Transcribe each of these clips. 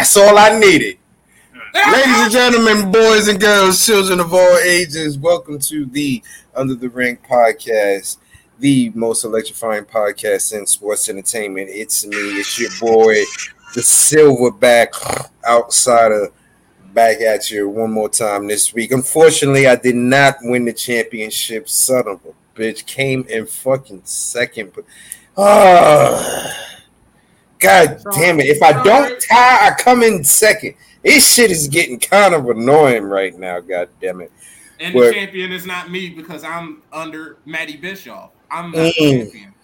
That's all I needed. Ladies and gentlemen, boys and girls, children of all ages, welcome to the Under the Ring podcast, the most electrifying podcast in sports entertainment. It's me, it's your boy, the Silverback Outsider, back at you one more time this week. Unfortunately, I did not win the championship. Son of a bitch, came in fucking second. But, oh, God damn it. If I don't tie, I come in second. This shit is getting kind of annoying right now. God damn it. And the champion is not me because I'm under Matty Bischoff. I'm not mm. the champion.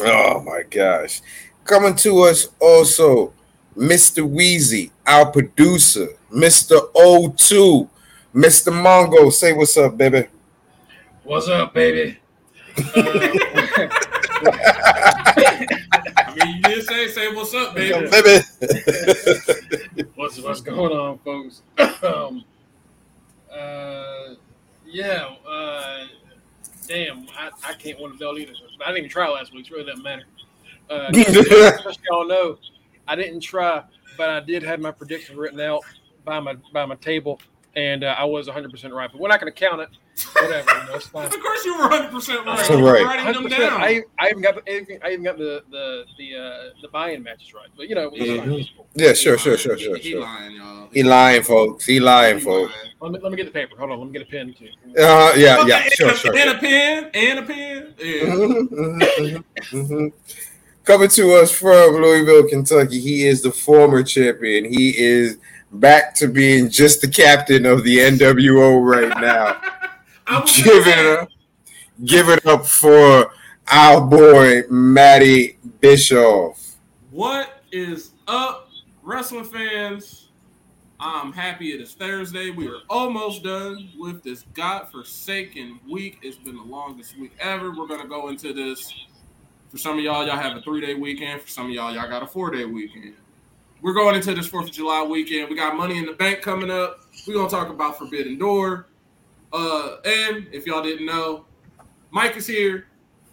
Oh my gosh. Coming to us also, Mr. Wheezy, our producer, Mr. O2, Mr. Mongo. Say what's up, baby. What's up, baby? I mean, you did say, say what's up, baby. baby. what's what's going on, folks? um, uh, yeah. Uh, damn, I, I can't win a belt either. I didn't even try last week. It really doesn't matter. Uh, just y'all know, I didn't try, but I did have my predictions written out by my by my table, and uh, I was 100 percent right. But we're not going to count it whatever. You know, it's fine. Of course, you were 100 percent right. So right. Writing them down. I, I even got the I even got the the the uh, the buy-in matches right. But you know, mm-hmm. yeah, sure, sure, sure, sure, he, sure. He lying, y'all. He lying, folks. He lying, folks. Let me, let me get the paper. Hold on. Let me get a pen too. Uh, yeah, yeah, sure, and sure. And a pen. And a pen. Yeah. Mm-hmm, mm-hmm, mm-hmm. Coming to us from Louisville, Kentucky, he is the former champion. He is back to being just the captain of the NWO right now. give it up, give it up for our boy Matty Bischoff. What is up, wrestling fans? I'm happy it is Thursday. We are almost done with this godforsaken week. It's been the longest week ever. We're gonna go into this. For some of y'all, y'all have a three-day weekend. For some of y'all, y'all got a four-day weekend. We're going into this Fourth of July weekend. We got Money in the Bank coming up. We're gonna talk about Forbidden Door. Uh, and if y'all didn't know, Mike is here.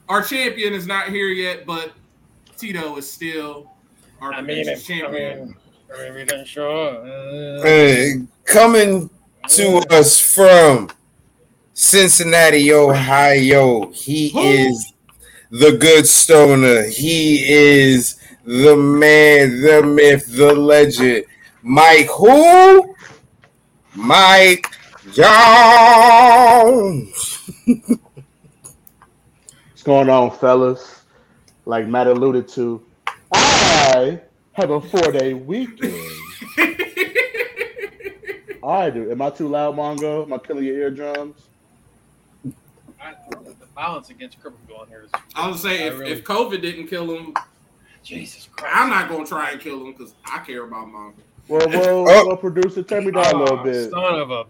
Our champion is not here yet, but Tito is still our I mean, champion. I mean, we didn't show Hey, coming to us from Cincinnati, Ohio, he is the good stoner. He is the man, the myth, the legend. Mike who? Mike Jones. What's going on, fellas? Like Matt alluded to, I have a four day weekend. I do. Am I too loud, Mongo? Am I killing your eardrums? I, the violence against crippled on here is. I was say if, really... if COVID didn't kill him, Jesus Christ, I'm not gonna try and kill him because I care about Mongo. Well, well, oh. well, producer, turn me down oh, a little ah, bit. Son of a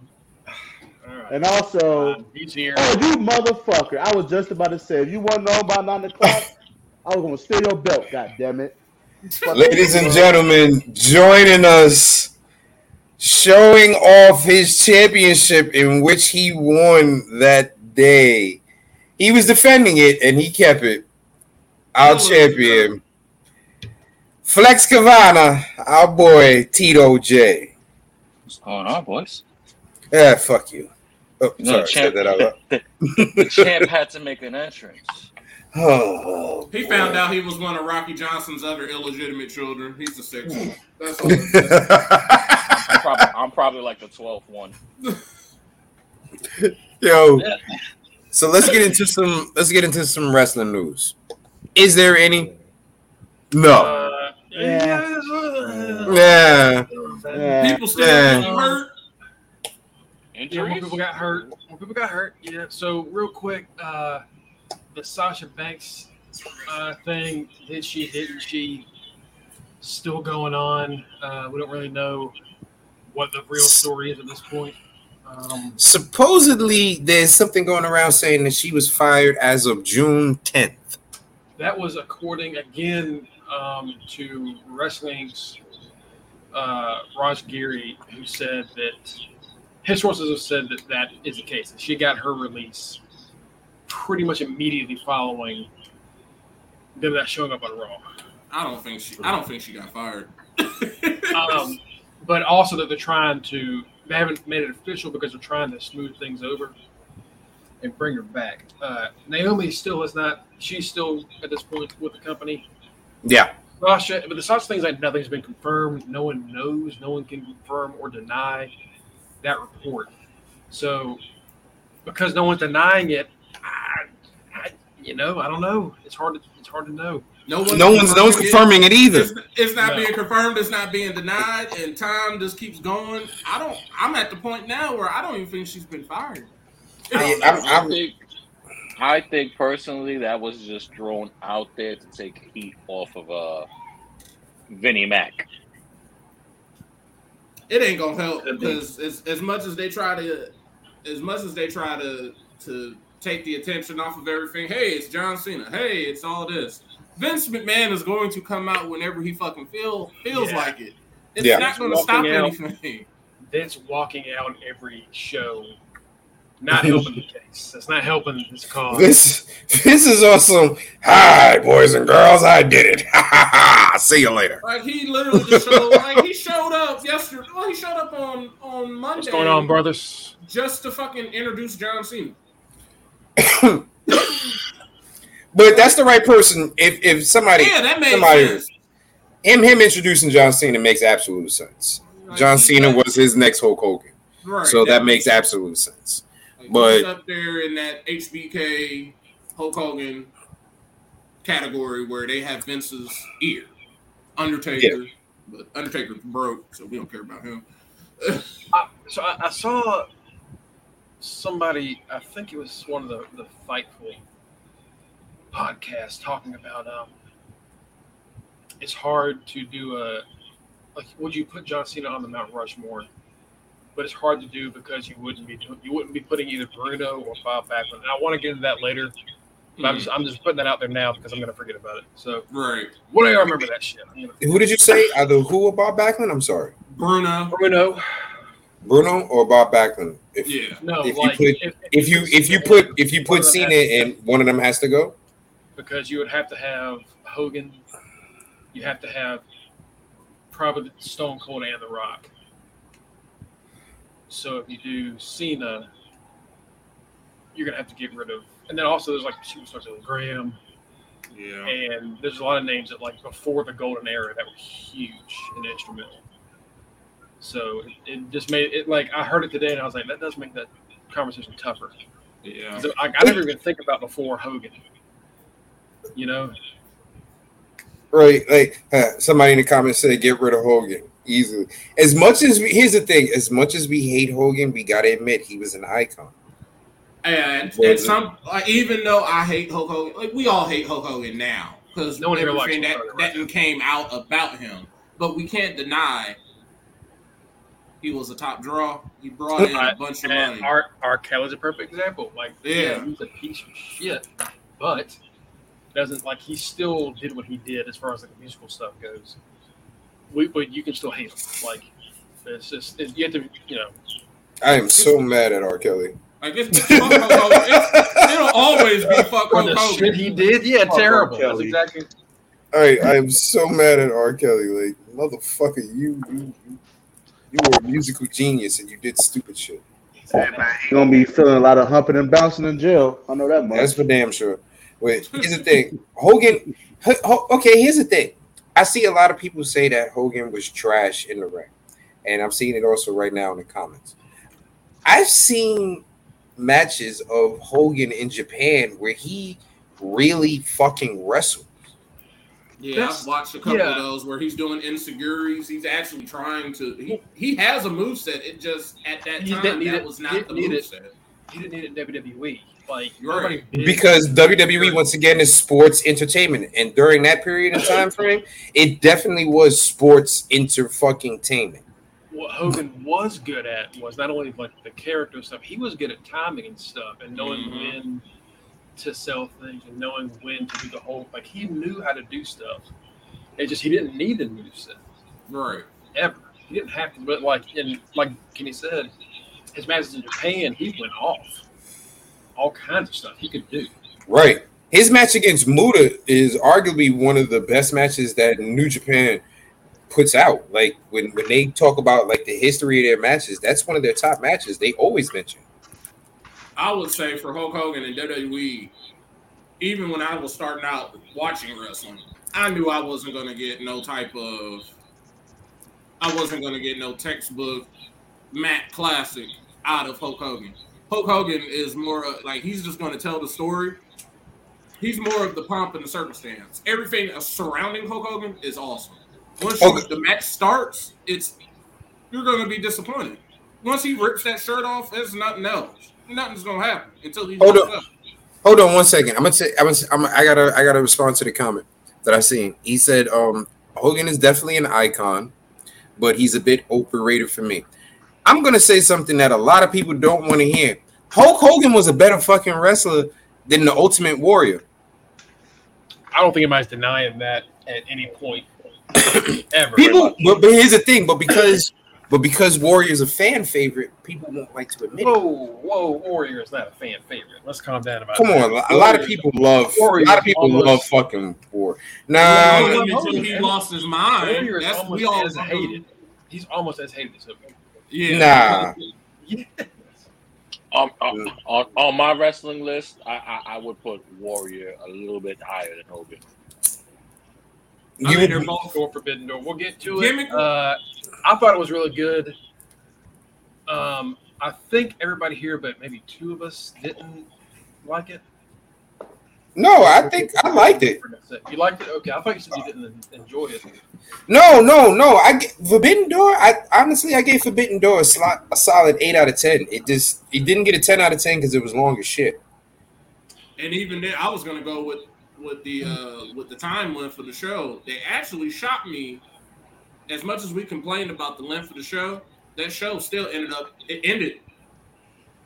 and also, uh, he's here. Oh, you motherfucker! I was just about to say, if you want to know by nine o'clock, I was gonna steal your belt. God damn it! Ladies and gentlemen, joining us, showing off his championship in which he won that day. He was defending it and he kept it. Our champion, Flex Kavana, our boy Tito J. What's going on, boys? Yeah, fuck you. Oh, no, sorry, champ, that out loud. The, the, champ had to make an entrance. Oh, he boy. found out he was one of Rocky Johnson's other illegitimate children. He's the sixth. Hmm. That's all. I'm, probably, I'm probably like the twelfth one. Yo, yeah. so let's get into some. Let's get into some wrestling news. Is there any? No. Uh, yeah. Yeah. yeah. People still yeah. hurt. Injuries? Yeah, more people got hurt. More people got hurt. Yeah. So real quick, uh, the Sasha Banks uh, thing, did she, didn't she? Still going on. Uh, we don't really know what the real story is at this point. Um, Supposedly, there's something going around saying that she was fired as of June 10th. That was according again um, to wrestling's uh, Raj Giri, who said that his sources have said that that is the case. She got her release pretty much immediately following them not showing up on Raw. I don't think she. I don't think she got fired. um, but also that they're trying to. They haven't made it official because they're trying to smooth things over and bring her back. Uh, Naomi still is not. She's still at this point with the company. Yeah. Sasha, but the Sasha thing's like nothing's been confirmed. No one knows. No one can confirm or deny that report. So, because no one's denying it, I, I, you know, I don't know. It's hard to it's hard to know. No one's no one's no one's confirming it, it either. It's, it's not no. being confirmed. It's not being denied, and time just keeps going. I don't. I'm at the point now where I don't even think she's been fired. I, I, I, think, I think personally that was just thrown out there to take heat off of uh, Vinnie Mac. It ain't gonna help because as, as much as they try to, as much as they try to to take the attention off of everything. Hey, it's John Cena. Hey, it's all this. Vince McMahon is going to come out whenever he fucking feel feels yeah. like it. It's yeah. not going to stop out, anything. Vince walking out every show, not helping the case. That's not helping this cause. This this is awesome. Hi, boys and girls, I did it. See you later. Like he literally just showed, like he showed up yesterday. Well, he showed up on on Monday. What's going on, brothers? Just to fucking introduce John Cena. But that's the right person. If if somebody, yeah, that makes somebody, sense. Him him introducing John Cena makes absolute sense. Like John Cena was his next Hulk Hogan, right, so that, that makes absolute sense. Like but up there in that HBK Hulk Hogan category where they have Vince's ear, Undertaker, yeah. but Undertaker broke, so we don't care about him. I, so I, I, saw somebody. I think it was one of the the Fightful podcasts talking about um, it's hard to do a like would you put John Cena on the Mount Rushmore? But it's hard to do because you wouldn't be you wouldn't be putting either Bruno or Bob Backlund. And I want to get into that later. But I'm, just, hmm. I'm just putting that out there now because I'm going to forget about it. So, right. What do I remember that shit? Who did you say? Either who or Bob Backlund? I'm sorry. Bruno. Bruno. Bruno or Bob Backlund? If, yeah. No. If like, you put if, if you if you put if you put Cena and one of them has to go because you would have to have Hogan, you have to have probably Stone Cold and The Rock. So if you do Cena, you're gonna have to get rid of, and then also there's like superstars like Graham. Yeah. And there's a lot of names that like before the golden era that were huge and instrumental. So it, it just made it like I heard it today and I was like, that does make that conversation tougher. Yeah. I, I never even think about before Hogan you know. Right, like uh, somebody in the comments said, get rid of Hogan easily. As much as we, here's the thing, as much as we hate Hogan, we gotta admit he was an icon. And, and some, like, even though I hate Hulk Hogan, like we all hate Hulk Hogan now because no one ever that that came out about him. But we can't deny he was a top draw. He brought in a uh, bunch of money. Art R. Kelly's a perfect example. Like, yeah, yeah he's a piece of shit, but doesn't like he still did what he did as far as like the musical stuff goes. We, but you can still hate him. Like it's just it, you have to, you know. I am so mad at R. Kelly. Like it's, it's, it's it'll always be fuck the shit he did. Yeah, fuck terrible. That's exactly. All right, I am so mad at R. Kelly. Like motherfucker, you you you were a musical genius and you did stupid shit. Hey man, you gonna be feeling a lot of humping and bouncing in jail. I know that much. That's for damn sure. Which here's the thing, Hogan. Okay, here's the thing. I see a lot of people say that Hogan was trash in the ring, and I'm seeing it also right now in the comments. I've seen matches of Hogan in Japan where he really fucking wrestled. Yeah, That's, I've watched a couple yeah. of those where he's doing insecurities. He's actually trying to. He, he has a move set. It just at that time that was not the move set. He didn't need it in WWE. Like right. because WWE once again is sports entertainment, and during that period of time frame, it definitely was sports inter fucking tainment. What Hogan was good at was not only like the character stuff, he was good at timing and stuff, and knowing mm-hmm. when to sell things and knowing when to do the whole. Like he knew how to do stuff. It just he didn't need the new set, right? Ever. He didn't have to. But like in like Kenny said, his matches in Japan, he went off all kinds of stuff he could do. Right. His match against Muta is arguably one of the best matches that New Japan puts out. Like when when they talk about like the history of their matches, that's one of their top matches. They always mention. I would say for Hulk Hogan and WWE, even when I was starting out watching wrestling, I knew I wasn't going to get no type of, I wasn't going to get no textbook Matt classic out of Hulk Hogan. Hulk Hogan is more like he's just going to tell the story. He's more of the pomp and the circumstance. Everything surrounding Hulk Hogan is awesome. Once you, the match starts, it's you're going to be disappointed. Once he rips that shirt off, there's nothing else nothing's gonna happen until he hold on. Up. Hold on one second. I'm gonna say I'm, gonna, I'm I gotta I gotta respond to the comment that I seen. He said um Hogan is definitely an icon, but he's a bit overrated for me. I'm gonna say something that a lot of people don't want to hear. Hulk Hogan was a better fucking wrestler than the Ultimate Warrior. I don't think anybody's denying that at any point ever. People, but, but here's the thing. But because but because Warrior is a fan favorite, people won't like to admit whoa, it. Whoa, Warrior is not a fan favorite. Let's calm down about it. Come that. on, a lot of people love Warrior a lot of people almost, love fucking War. Nah, until he lost his mind. Warrior is almost we all as hated. He's almost as hated as him. Yeah. Nah. yes. Um, um, on, on my wrestling list, I, I, I would put Warrior a little bit higher than Hogan. I mean, they're both for Forbidden Door. We'll get to it. Uh, I thought it was really good. Um, I think everybody here, but maybe two of us didn't like it. No, I think I liked it. You liked it? Okay, I thought you said you didn't enjoy it. No, no, no. I Forbidden Door. I honestly, I gave Forbidden Door a, slot, a solid eight out of ten. It just it didn't get a ten out of ten because it was long as shit. And even then, I was gonna go with with the uh with the time length of the show. They actually shot me as much as we complained about the length of the show, that show still ended up it ended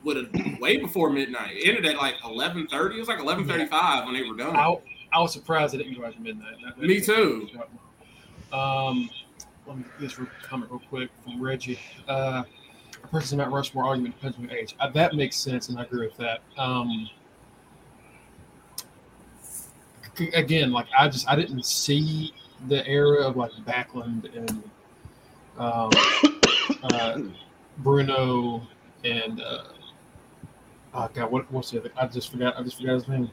with a way before midnight. It ended at like eleven thirty. It was like eleven thirty five when they were done. I, I, was surprised it didn't go after midnight. That, Me too. Um, let me this comment real quick from Reggie. Uh, a person's Mount Rushmore argument depends on age. Uh, that makes sense, and I agree with that. Um, again, like I just I didn't see the era of like Backlund and um, uh, Bruno and uh, oh god, what what's the other? I just forgot. I just forgot his name.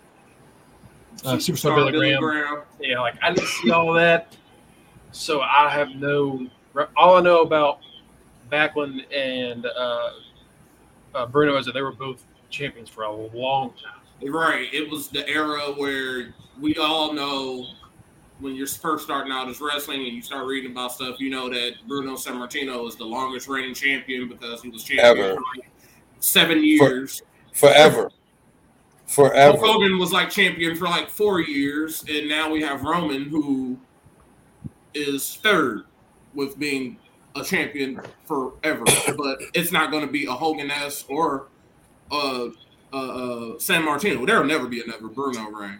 Uh, Superstar Billy, Billy Graham. Graham. Yeah, like I didn't see all that, so I have no. All I know about Backlund and uh, uh, Bruno is that they were both champions for a long time. Right. It was the era where we all know when you're first starting out as wrestling and you start reading about stuff, you know that Bruno Sammartino is the longest reigning champion because he was champion Ever. for like seven years. For, forever. Forever. Hulk Hogan was like champion for like four years, and now we have Roman who is third with being a champion forever. but it's not going to be a Hogan S or a, a, a Sammartino. There will never be another Bruno reign.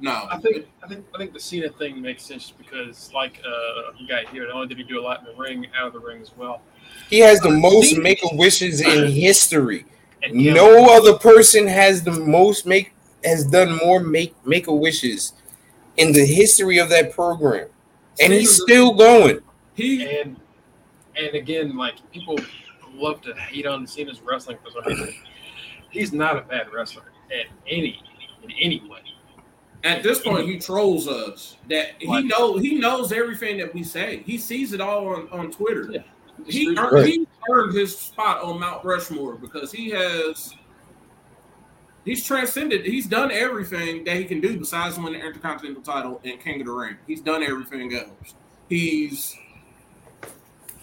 No, I think I think I think the Cena thing makes sense because, like uh, guy here, not only did he do a lot in the ring, out of the ring as well. He has the uh, most make a wishes in history. No other person has the most make has done more make make a wishes in the history of that program, and he's still going. He and and again, like people love to hate on Cena's wrestling for some reason. He's not a bad wrestler at any in any way at this point he trolls us that he know he knows everything that we say he sees it all on, on twitter yeah. He, earned, he earned his spot on mount rushmore because he has he's transcended he's done everything that he can do besides win the intercontinental title and king of the ring. He's done everything else. He's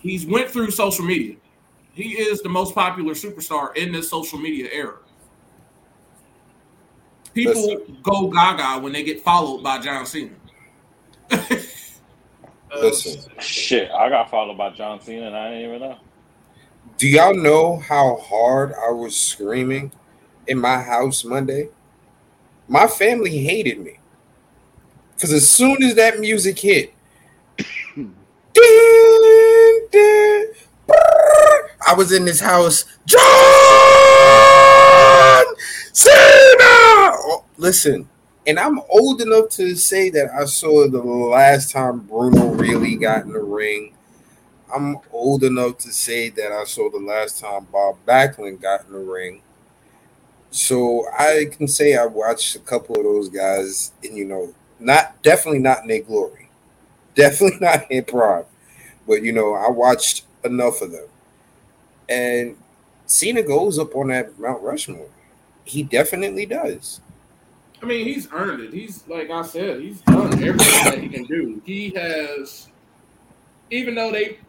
he's went through social media. He is the most popular superstar in this social media era. People Listen. go gaga when they get followed by John Cena. Uh, listen. Shit, I got followed by John Cena and I didn't even know. Do y'all know how hard I was screaming in my house Monday? My family hated me. Because as soon as that music hit, ding, ding, I was in this house, John Cena. Oh, listen, and I'm old enough to say that I saw the last time Bruno really got in the ring. I'm old enough to say that I saw the last time Bob Backlund got in the ring. So I can say I watched a couple of those guys, and you know, not definitely not in their glory, definitely not in prime, but you know, I watched enough of them, and Cena goes up on that Mount Rushmore. He definitely does. I mean, he's earned it. He's like I said, he's done everything that he can do. He has, even though they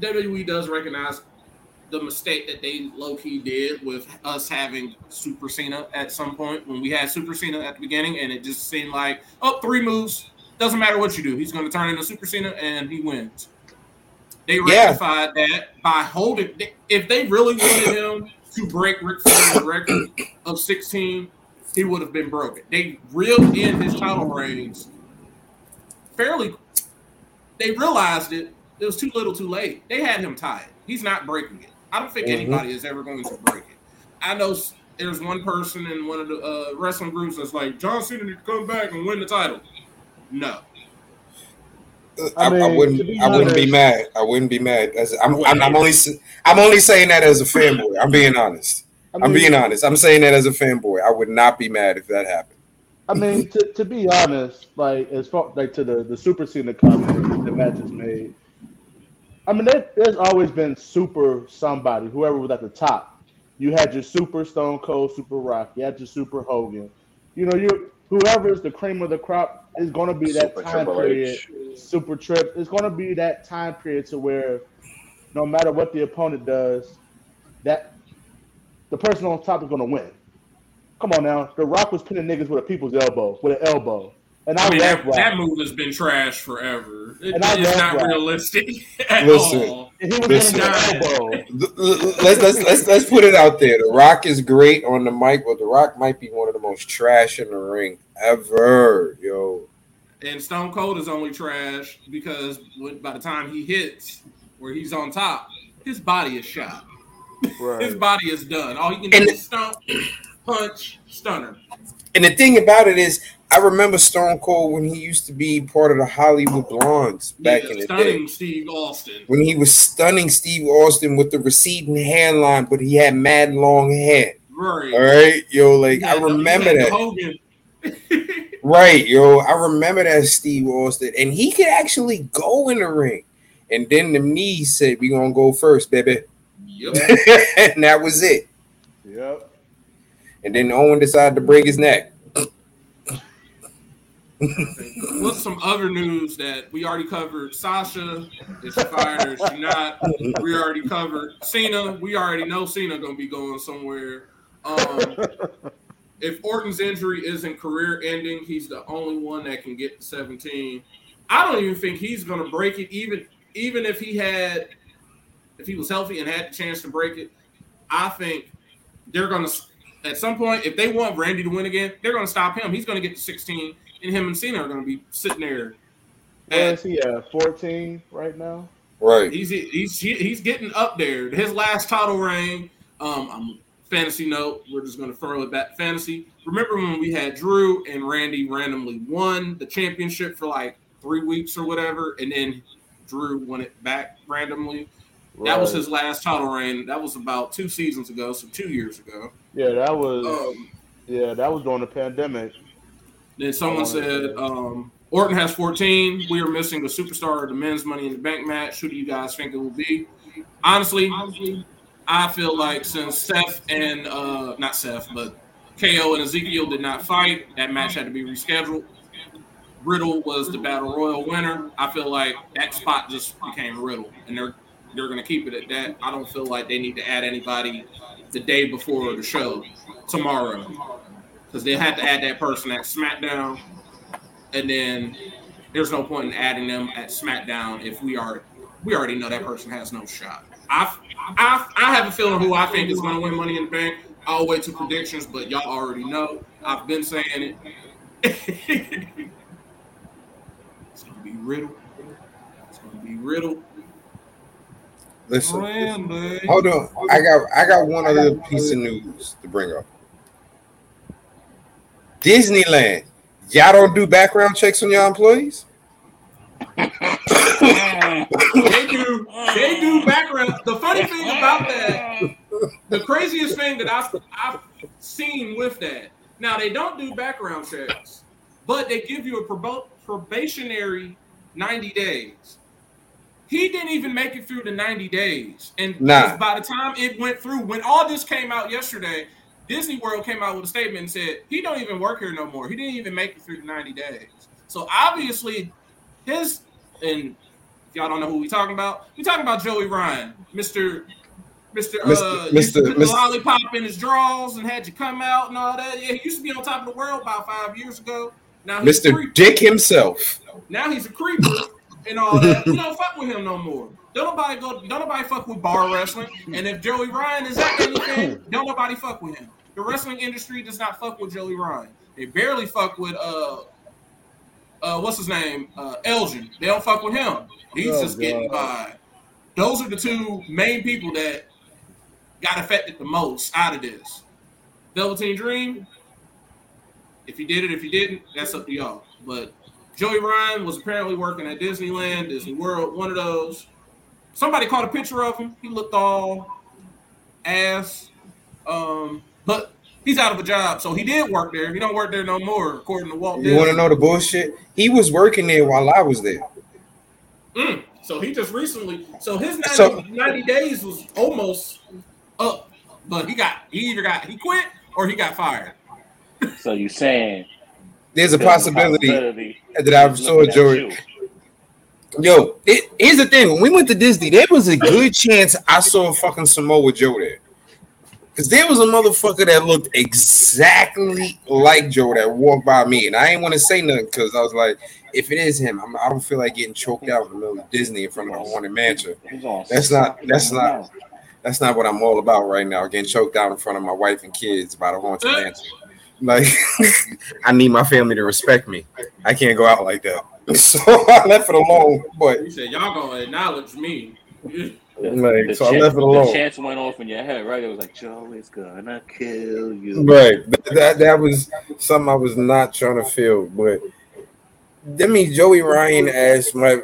WWE does recognize the mistake that they low key did with us having Super Cena at some point when we had Super Cena at the beginning, and it just seemed like, oh, three moves doesn't matter what you do, he's going to turn into Super Cena and he wins. They rectified yeah. that by holding. If they really wanted him to break Ric Flair's record of 16 he would have been broken. They reeled in his title reigns fairly. They realized it. It was too little, too late. They had him tied. He's not breaking it. I don't think mm-hmm. anybody is ever going to break it. I know there's one person in one of the uh, wrestling groups that's like John Cena to come back and win the title. No. I, I, mean, I wouldn't. I honest, wouldn't be mad. I wouldn't be mad. As I'm, I'm, I'm, only. I'm only saying that as a fanboy. I'm being honest. I am being honest. I'm saying that as a fanboy. I would not be mad if that happened. I mean, to, to be honest, like as far like to the the Super Cena comment the match is made. I mean, there, there's always been super somebody, whoever was at the top. You had your Super Stone Cold, Super Rock. You had your Super Hogan. You know, you whoever is the cream of the crop is going to be that super time period. Super Trip. It's going to be that time period to where, no matter what the opponent does, that the person on top is going to win. Come on now, The Rock was pinning niggas with a people's elbow, with an elbow. And I, I mean, that, that, move has been trash forever. It, it's not Rock. realistic at listen, all. Listen, let's, let's let's let's put it out there. The Rock is great on the mic, but The Rock might be one of the most trash in the ring ever, yo. And Stone Cold is only trash because by the time he hits where he's on top, his body is shot. Right. His body is done. All he can do and is stomp, punch, stunner. And the thing about it is, I remember Stone Cold when he used to be part of the Hollywood Blondes back yeah, in the stunning day. Steve Austin. When he was stunning Steve Austin with the receding hairline, but he had mad long hair. Right. All right, yo, like I remember that. right, yo, I remember that Steve Austin, and he could actually go in the ring. And then the knee said, "We gonna go first, baby." Yep. and that was it. Yep. And then Owen decided to break his neck. What's some other news that we already covered? Sasha, is fired or she not? We already covered Cena. We already know Cena gonna be going somewhere. Um, if Orton's injury isn't career ending, he's the only one that can get to 17. I don't even think he's gonna break it, even even if he had if he was healthy and had the chance to break it, I think they're going to, at some point, if they want Randy to win again, they're going to stop him. He's going to get to 16, and him and Cena are going to be sitting there. Where is he at? 14 right now? Right. He's he's he's getting up there. His last title reign, um, I'm fantasy note. We're just going to throw it back fantasy. Remember when we had Drew and Randy randomly won the championship for like three weeks or whatever, and then Drew won it back randomly. Right. That was his last title reign. That was about two seasons ago, so two years ago. Yeah, that was. Um, yeah, that was during the pandemic. Then someone said um, Orton has 14. We are missing a superstar of the men's Money in the Bank match. Who do you guys think it will be? Honestly, I feel like since Seth and uh, not Seth, but KO and Ezekiel did not fight, that match had to be rescheduled. Riddle was the battle royal winner. I feel like that spot just became Riddle, and they're they're going to keep it at that. I don't feel like they need to add anybody the day before the show tomorrow because they had to add that person at SmackDown, and then there's no point in adding them at SmackDown if we are we already know that person has no shot. I I, I have a feeling who I think is going to win Money in the Bank. I'll wait to predictions, but y'all already know. I've been saying it. it's to be Riddle. It's to be Riddle. Listen, listen, hold on. I got I got one other piece of news to bring up. Disneyland Y'all don't do background checks on your employees? They do. They do background. The funny thing about that, the craziest thing that I've I've seen with that. Now they don't do background checks, but they give you a probationary ninety days. He didn't even make it through the ninety days, and Nah. by the time it went through, when all this came out yesterday, Disney World came out with a statement and said he don't even work here no more. He didn't even make it through the ninety days. So obviously, his and if y'all don't know who we talking about, we talking about Joey Ryan. Mr. Uh, Mr. used to Mr. the Mr. lollipop in his drawers and had you come out and all that. Yeah, he used to be on top of the world about five years ago. Now he's Mr. Dick himself. Now he's a creeper and all that. We don't fuck with him no more. Don't nobody go. Don't nobody fuck with bar wrestling. And if Joey Ryan is that anything, don't nobody fuck with him. The wrestling industry does not fuck with Joey Ryan. They barely fuck with uh uh what's his name uh Elgin. They don't fuck with him. He's Oh, just getting by. Those are the two main people that got affected the most out of this. Velveteen Dream. If you did it, if you didn't, that's up to y'all. But Joey Ryan was apparently working at Disneyland, Disney World, one of those. Somebody caught a picture of him. He looked all ass. Um, but he's out of a job, so he did work there. He don't work there no more, according to Walt Disney. You Disney. want to know the bullshit? He was working there while I was there. Mm. So he just recently, so his 90, So- 90 days was almost up, but he got he either got he quit or he got fired. So you saying There's a there's possibility possibility that I he's saw looking at Yo, it, here's the thing. When we went to Disney, there was a good chance I saw fucking Samoa Joe there. Because there was a motherfucker that looked exactly like Joe that walked by me. And I ain't want to say nothing because I was like, if it is him, I'm, I don't feel like getting choked out in the middle of Disney in front of a haunted mansion. That's not- that's not- That's not what I'm all about right now. Getting choked out in front of my wife and kids by the haunted mansion. Like, I need my family to respect me. I can't go out like that. So I left it alone. But you said, "Y'all gonna acknowledge me." Like, the so I left it alone. The chance went off in your head, right? It was like Joe is gonna kill you. Right. That, that that was something I was not trying to feel. But that means Joey Ryan asked my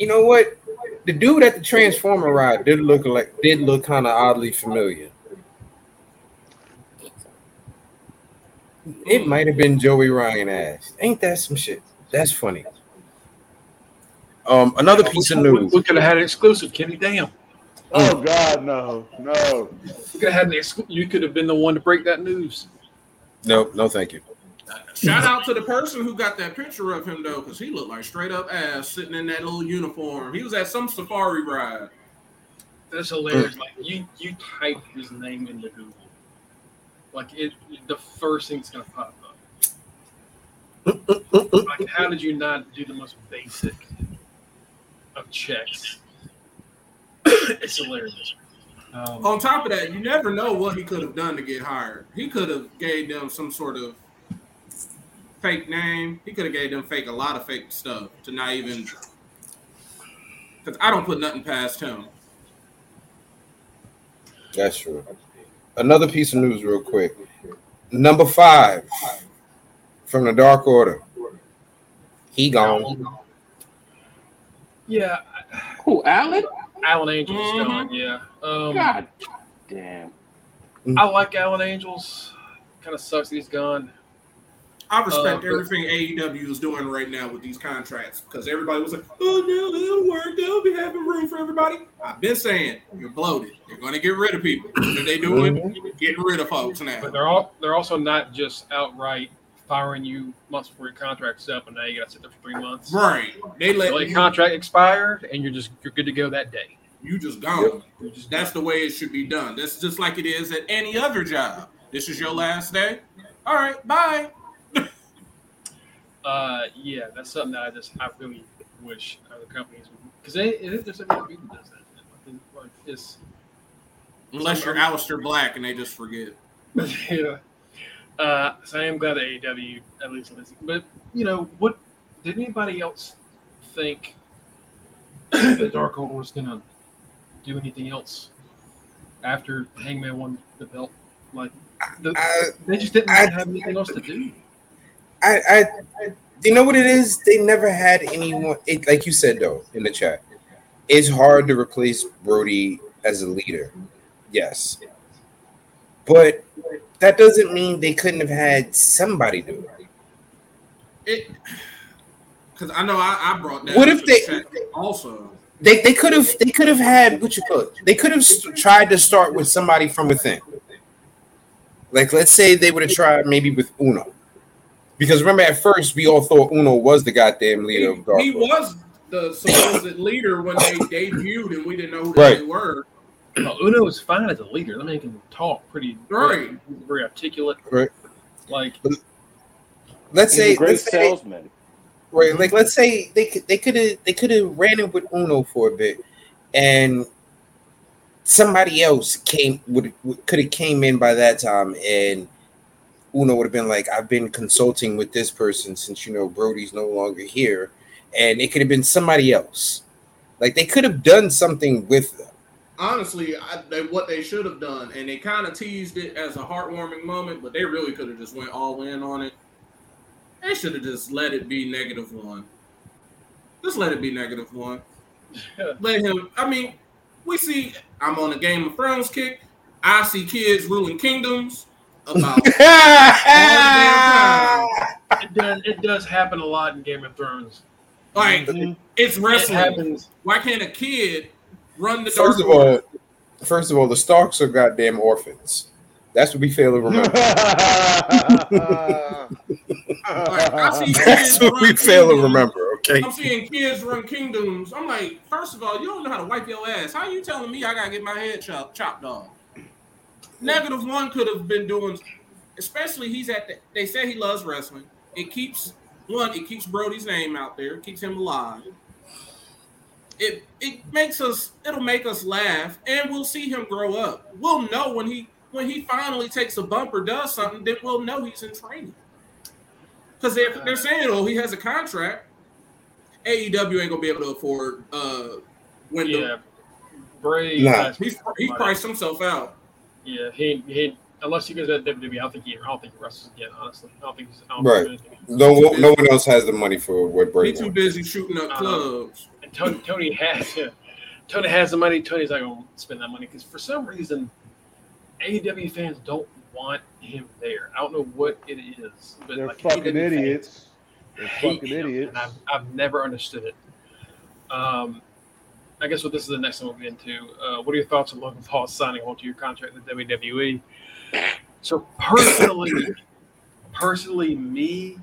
you know what? The dude at the Transformer ride did look like did look kind of oddly familiar. It might have been Joey Ryan ass. Ain't that some shit? That's funny. Um, another piece of news. we could have had an exclusive, Kenny. Damn. Oh God, no, no. We could have had an exclu- You could have been the one to break that news. No, no, thank you. Shout out to the person who got that picture of him though, because he looked like straight up ass sitting in that little uniform. He was at some safari ride. That's hilarious. Like you, you type his name into Google, like it. The first thing that's gonna pop up. Like, how did you not do the most basic of checks? it's hilarious. Um, On top of that, you never know what he could have done to get hired. He could have gave them some sort of fake name. He could have gave them fake a lot of fake stuff to not even. Because I don't put nothing past him. That's true. Another piece of news, real quick. Number five from the Dark Order. He gone. yeah, Who, Alan? Alan Angels is Mhm. gone. Yeah. Um, God damn. I like Alan Angels. Kind of sucks he's gone. I respect Uh, but- everything AEW is doing right now with these contracts because everybody was like, "Oh no, they'll work. They'll be having room for everybody." I've been saying you're bloated. You're going to get rid of people. What are they doing? Getting rid of folks now. But they're all they're also not just outright firing you months before your contract's up, and now you got to sit there for three months. Right? They let Like you, contract expired, and you're just you're good to go that day. you just gone. You're just That's the way it should be done. That's just like it is at any other job. This is your last day. All right, bye. Uh, yeah, that's something that I just I really wish other companies would because they it, it is there's other people that does that. Like, It's Unless you're Aleister Black and they just forget. yeah. Uh, so I am glad that AEW at least listened. But you know what? Did anybody else think that Dark Order was gonna do anything else after Hangman won the belt? Like the, I, they just didn't I- have anything else to do. I, I, you know what it is? They never had anyone. It, like you said though in the chat, it's hard to replace Brodie as a leader. Yes, but that doesn't mean they couldn't have had somebody do it. It because I know I, I brought that. What if they- also? They they could have they could have had what you call it. They could have st- tried to start with somebody from within. Like let's say they would have tried maybe with Uno, because remember at first we all thought Uno was the goddamn He, leader of Dark. he Horse. was the supposed leader when they debuted, and we didn't know who Right. they were. Well, Uno is fine as a leader. I mean, he can talk pretty, Right. very articulate. Right. Like, Let's He's say a great let's say salesman. right like mm-hmm. let's say they could they could have they could have ran it with Uno for a bit, and somebody else came would could have came in by that time and. Uno would have been like, I've been consulting with this person since you know Brodie's no longer here, and it could have been somebody else. Like they could have done something with them. Honestly, I, they, what they should have done, and they kind of teased it as a heartwarming moment, but they really could have just went all in on it. They should have just let it be negative one. Just let it be negative one. Let him. I mean, we see. I'm on a Game of Thrones kick. I see kids ruling kingdoms. About it does, it does happen a lot in Game of Thrones. like mm-hmm. it's It wrestling. happens. Why can't a kid run the First dark of all, first of all, the Starks are goddamn orphans. That's what we fail to remember. I see That's what we run fail to remember. Okay. I'm seeing kids run kingdoms. I'm like, first of all, you don't know how to wipe your ass. How are you telling me I gotta get my head chopped, chopped off? Negative one could have been doing, especially he's at. The, they say he loves wrestling. It keeps one. It keeps Brodie's name out there. It keeps him alive. It it makes us. It'll make us laugh, and we'll see him grow up. We'll know when he when he finally takes a bump or does something. Then we'll know he's in training. Because they're, they're saying, oh, he has a contract. AEW ain't gonna be able to afford uh when Yeah. Bray. Nah. has- he's he priced himself out. Yeah, he he. Unless he goes to WWE, I don't think he. I don't think he wrestles again. Honestly, I don't think he's. I don't Right. think he's- No, no one else has the money for what He Brady too busy shooting up Uh-huh. clubs. And Tony, Tony has. Yeah, Tony has the money. Tony's not going to spend that money because for some reason, AEW fans don't want him there. I don't know what it is, but They're like fucking AEW idiots. They're fucking him, idiots. and I've, I've never understood it. Um, I guess what this is the next one we'll get into. Uh, what are your thoughts on Logan Paul signing onto your contract with WWE? So personally, personally, me,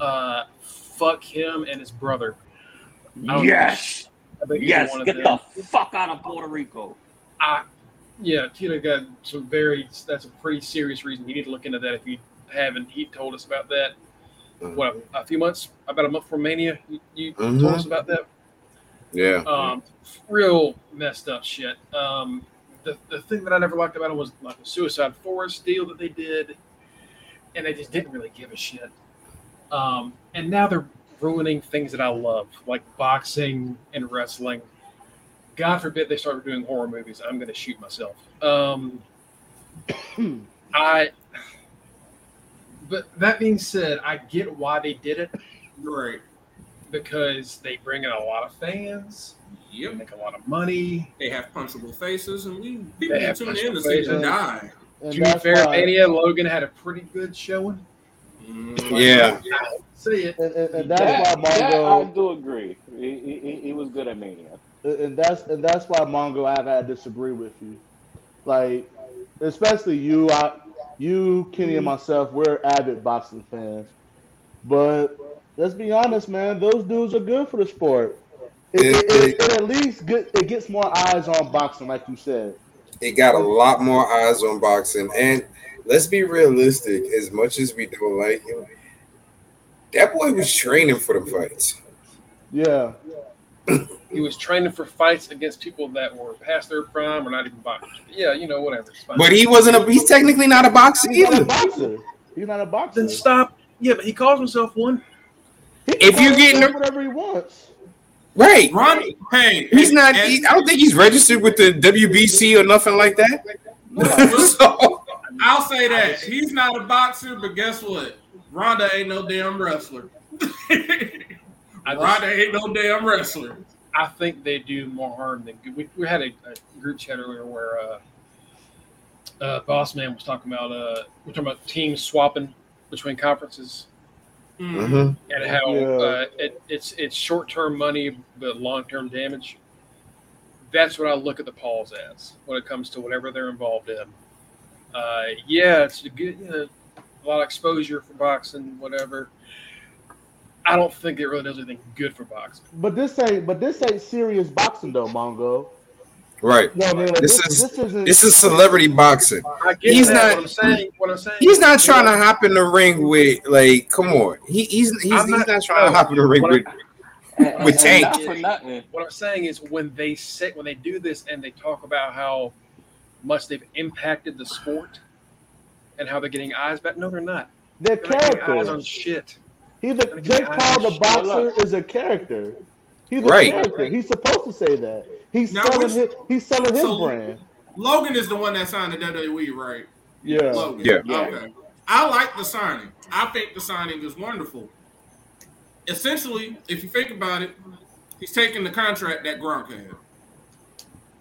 uh, fuck him and his brother. Yes. I think either Yes. Get them- the fuck out of Puerto Rico. I, yeah, Tito got some very. That's a pretty serious reason. You need to look into that if you haven't. He told us about that. What a few months, about a month from Mania. You, you told Mhm. us about that. Yeah. Um, real messed up shit. Um, the the thing that I never liked about it was like the Suicide Forest deal that they did, and they just didn't really give a shit. Um, and now they're ruining things that I love, like boxing and wrestling. God forbid they start doing horror movies. I'm going to shoot myself. Um, I. But that being said, I get why they did it Right. Because they bring in a lot of fans, Yep. make a lot of money. They have punchable faces, and we people They have tune in to punchable see them die. And To be fair, why- Mania Logan had a pretty good showing. Mm, Yeah. See it. and, and, and that's That, why that I do agree. He, he, he- he was good at Mania. and that's and that's why Mongo, I've had to disagree with you. Like, especially you, I, you, Kenny, and myself, we're avid boxing fans. But let's be honest, man, those dudes are good for the sport. It, it, it, it at least get, it gets more eyes on boxing, like you said. It got a lot more eyes on boxing. And let's be realistic, as much as we don't like him, that boy was training for the fights. Yeah, He was training for fights against people that were past their prime or not even boxers. Yeah, you know, whatever. But he wasn't a he's technically not a boxer he's not a either. boxer. He's not a boxer. then stop. Yeah, but he calls himself one. He If you're getting himself whatever he wants. Right. Ronnie, hey, He's not he, I don't think he's registered with the WBC or nothing like that. so, I'll say that he's not a boxer, but guess what? Ronda ain't no damn wrestler. I, Ronda ain't no damn wrestler. I think they do more harm than good. We, we had a, a group chat earlier where uh, uh, Boss Man was talking about uh, we're talking about teams swapping between conferences. Mm-hmm. and how Yeah. uh, it, it's it's short term money but long term damage. That's what I look at the Pauls as when it comes to whatever they're involved in. Uh, yeah, it's a good, you know, a lot of exposure for boxing, whatever. I don't think it really does anything good for boxing. But this ain't but this ain't serious boxing though, Mongo. Right. You know I mean? Like, This this, is- this isn't This is celebrity boxing. I get He's that. not- What I'm saying, what I'm saying, He's not trying to hop in the ring with like. Come on. He, he's he's, he's not- not trying to hop in the ring What with. And- With and Tank. Not for nothing. What I'm saying is when they say when they do this and they talk about how much they've impacted the sport and how they're getting eyes back. No, they're not. their They're not getting eyes on shit. He's a Gotta Jake Paul, the eyes. boxer, is a character. He's a Right. character. He's supposed to say that. He's Now, selling his he's selling his So- brand. Logan is the one that signed the WWE, right? Yeah. Logan. Yeah. Yeah. Okay. I like the signing. I think the signing is wonderful. Essentially, if you think about it, he's taking the contract that Gronk had.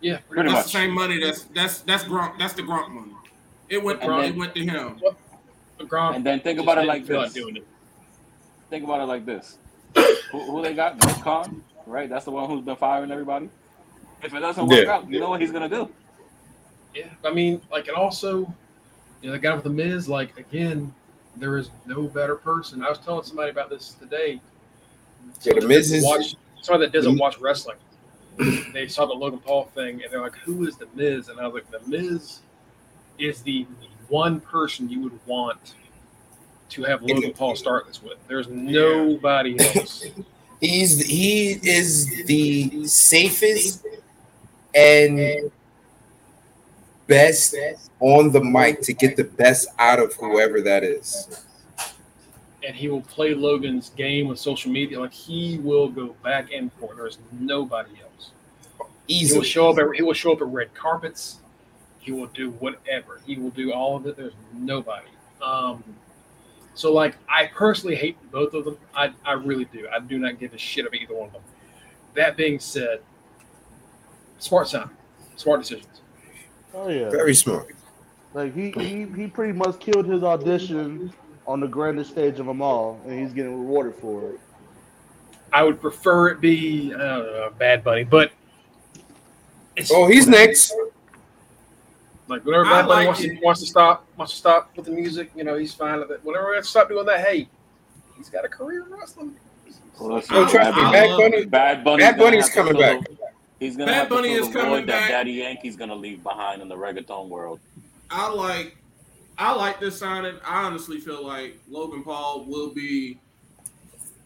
Yeah, Pretty that's much. the same money. That's that's that's Gronk. That's the Gronk money. It went. And then- it went to him. Gronk And then think about it like this. doing it. Think about it like this. who, who they got? Nick Khan, right? That's the one who's been firing everybody. If it doesn't work Yeah. out, you know what he's gonna do. Yeah, I mean, like, and also, you know, the guy with the Miz, like, again, there is no better person. I was telling somebody about this today. Yeah, the Miz is- watch, somebody that doesn't mm-hmm. watch wrestling. they saw the Logan Paul thing, and they're like, "Who is the Miz?" And I was like, "The Miz is the one person you would want to have Logan Paul start this with. There's nobody else." He's he is the safest and best on the mic to get the best out of whoever that is. and he will play Logan's game with social media. Like he will go back and forth. There's nobody else. He will show up. At, he will show up at red carpets. He will do whatever. He will do all of it. There's nobody. Um, so like I personally hate both of them. I, I really do. I do not give a shit about either one of them. That being said, smart sign, smart decisions. Oh yeah. Very smart. Like he, he he pretty much killed his audition on the grandest stage of them all, and he's getting rewarded for it. I would prefer it be I Bad Bunny, but it's Oh, he's next. Like whenever Bad Bunny like wants, to, wants to stop, wants to stop with the music, you know, he's fine with it. Whenever we have to stop doing that, hey, he's got a career in wrestling. Well, listen, Oh, trust me, Bad Bunny. Bad Bunny's, Bad Bunny's coming back. the- He's gonna Bad have to Bunny fill is the coming void back. that Daddy Yankee's gonna leave behind in the reggaeton world. I like I like this signing. I honestly feel like Logan Paul will be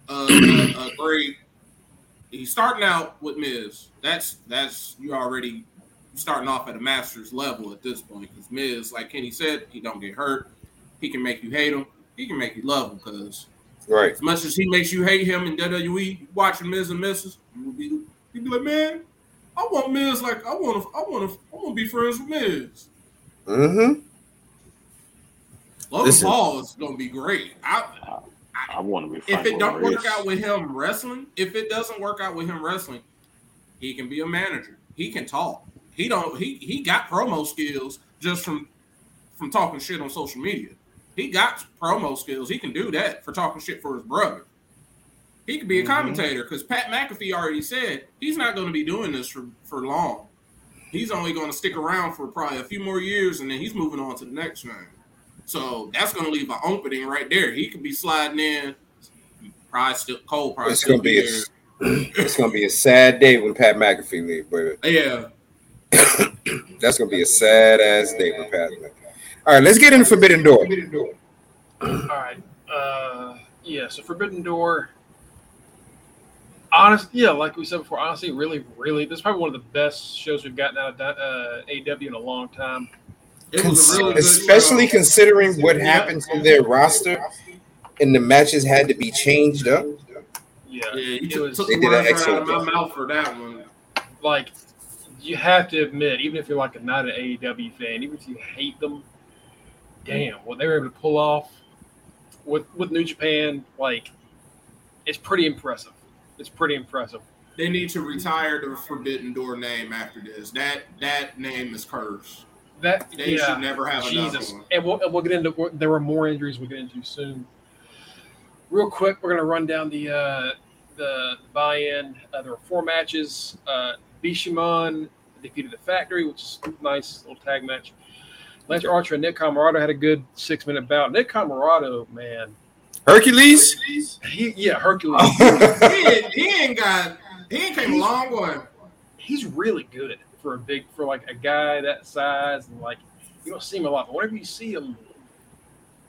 a, a, a great. He's starting out with Miz. That's that's you already starting off at a master's level at this point because Miz, like Kenny said, he don't get hurt. He can make you hate him. He can make you love him because Right. as much as he makes you hate him in WWE, watching Miz and Mrs. You will be you be like, man, I want Miz like I want to I want to I want to be friends with Miz. Mm-hmm. Logan Listen. Paul is gonna be great. I, I want to be. if it with don't work out with him wrestling, if it doesn't work out with him wrestling, he can be a manager. He can talk. He don't. He he got promo skills just from from talking shit on social media. He got promo skills. He can do that for talking shit for his brother. He could be a Mhm. commentator because Pat McAfee already said he's not going to be doing this for for long. He's only going to stick around for probably a few more years, and then he's moving on to the next thing. So that's going to leave an opening right there. He could be sliding in. Probably still Cole. Probably It's still gonna be a, it's gonna be a sad day when Pat McAfee leaves, but Yeah. that's gonna be a sad ass day for Pat. All right, let's get into Forbidden Door. All right. Uh, yeah. So Forbidden Door. Honest, yeah, like we said before, honestly, really, really, this is probably one of the best shows we've gotten out of uh, AW in a long time. It was a really especially show. considering what Yeah. happened to their roster, and the matches had to be changed up. Yeah, Yeah, you it was took They the did an words right out excellent of my job. mouth for that one. like you have to admit, even if you're like a not an AEW fan, even if you hate them, damn, what they were able to pull off with with New Japan, like it's pretty impressive. It's pretty impressive. They need to retire the Forbidden Door name after this. That that name is cursed. That They yeah, should never have Jesus, another one. and we'll, and we'll get into. There were more injuries we'll get into soon. Real quick, we're gonna run down the uh, the buy-in. Uh, there were four matches. Uh, Bishamon defeated the Factory, which is a nice little tag match. Lance Archer and Nick Comoroto had a good six-minute bout. Nick Comoroto, man, Hercules. he yeah, Hercules. he, ain't, he ain't got. He ain't came a long way. he's really good for a big for like a guy that size and like you don't see him a lot, but whenever you see him,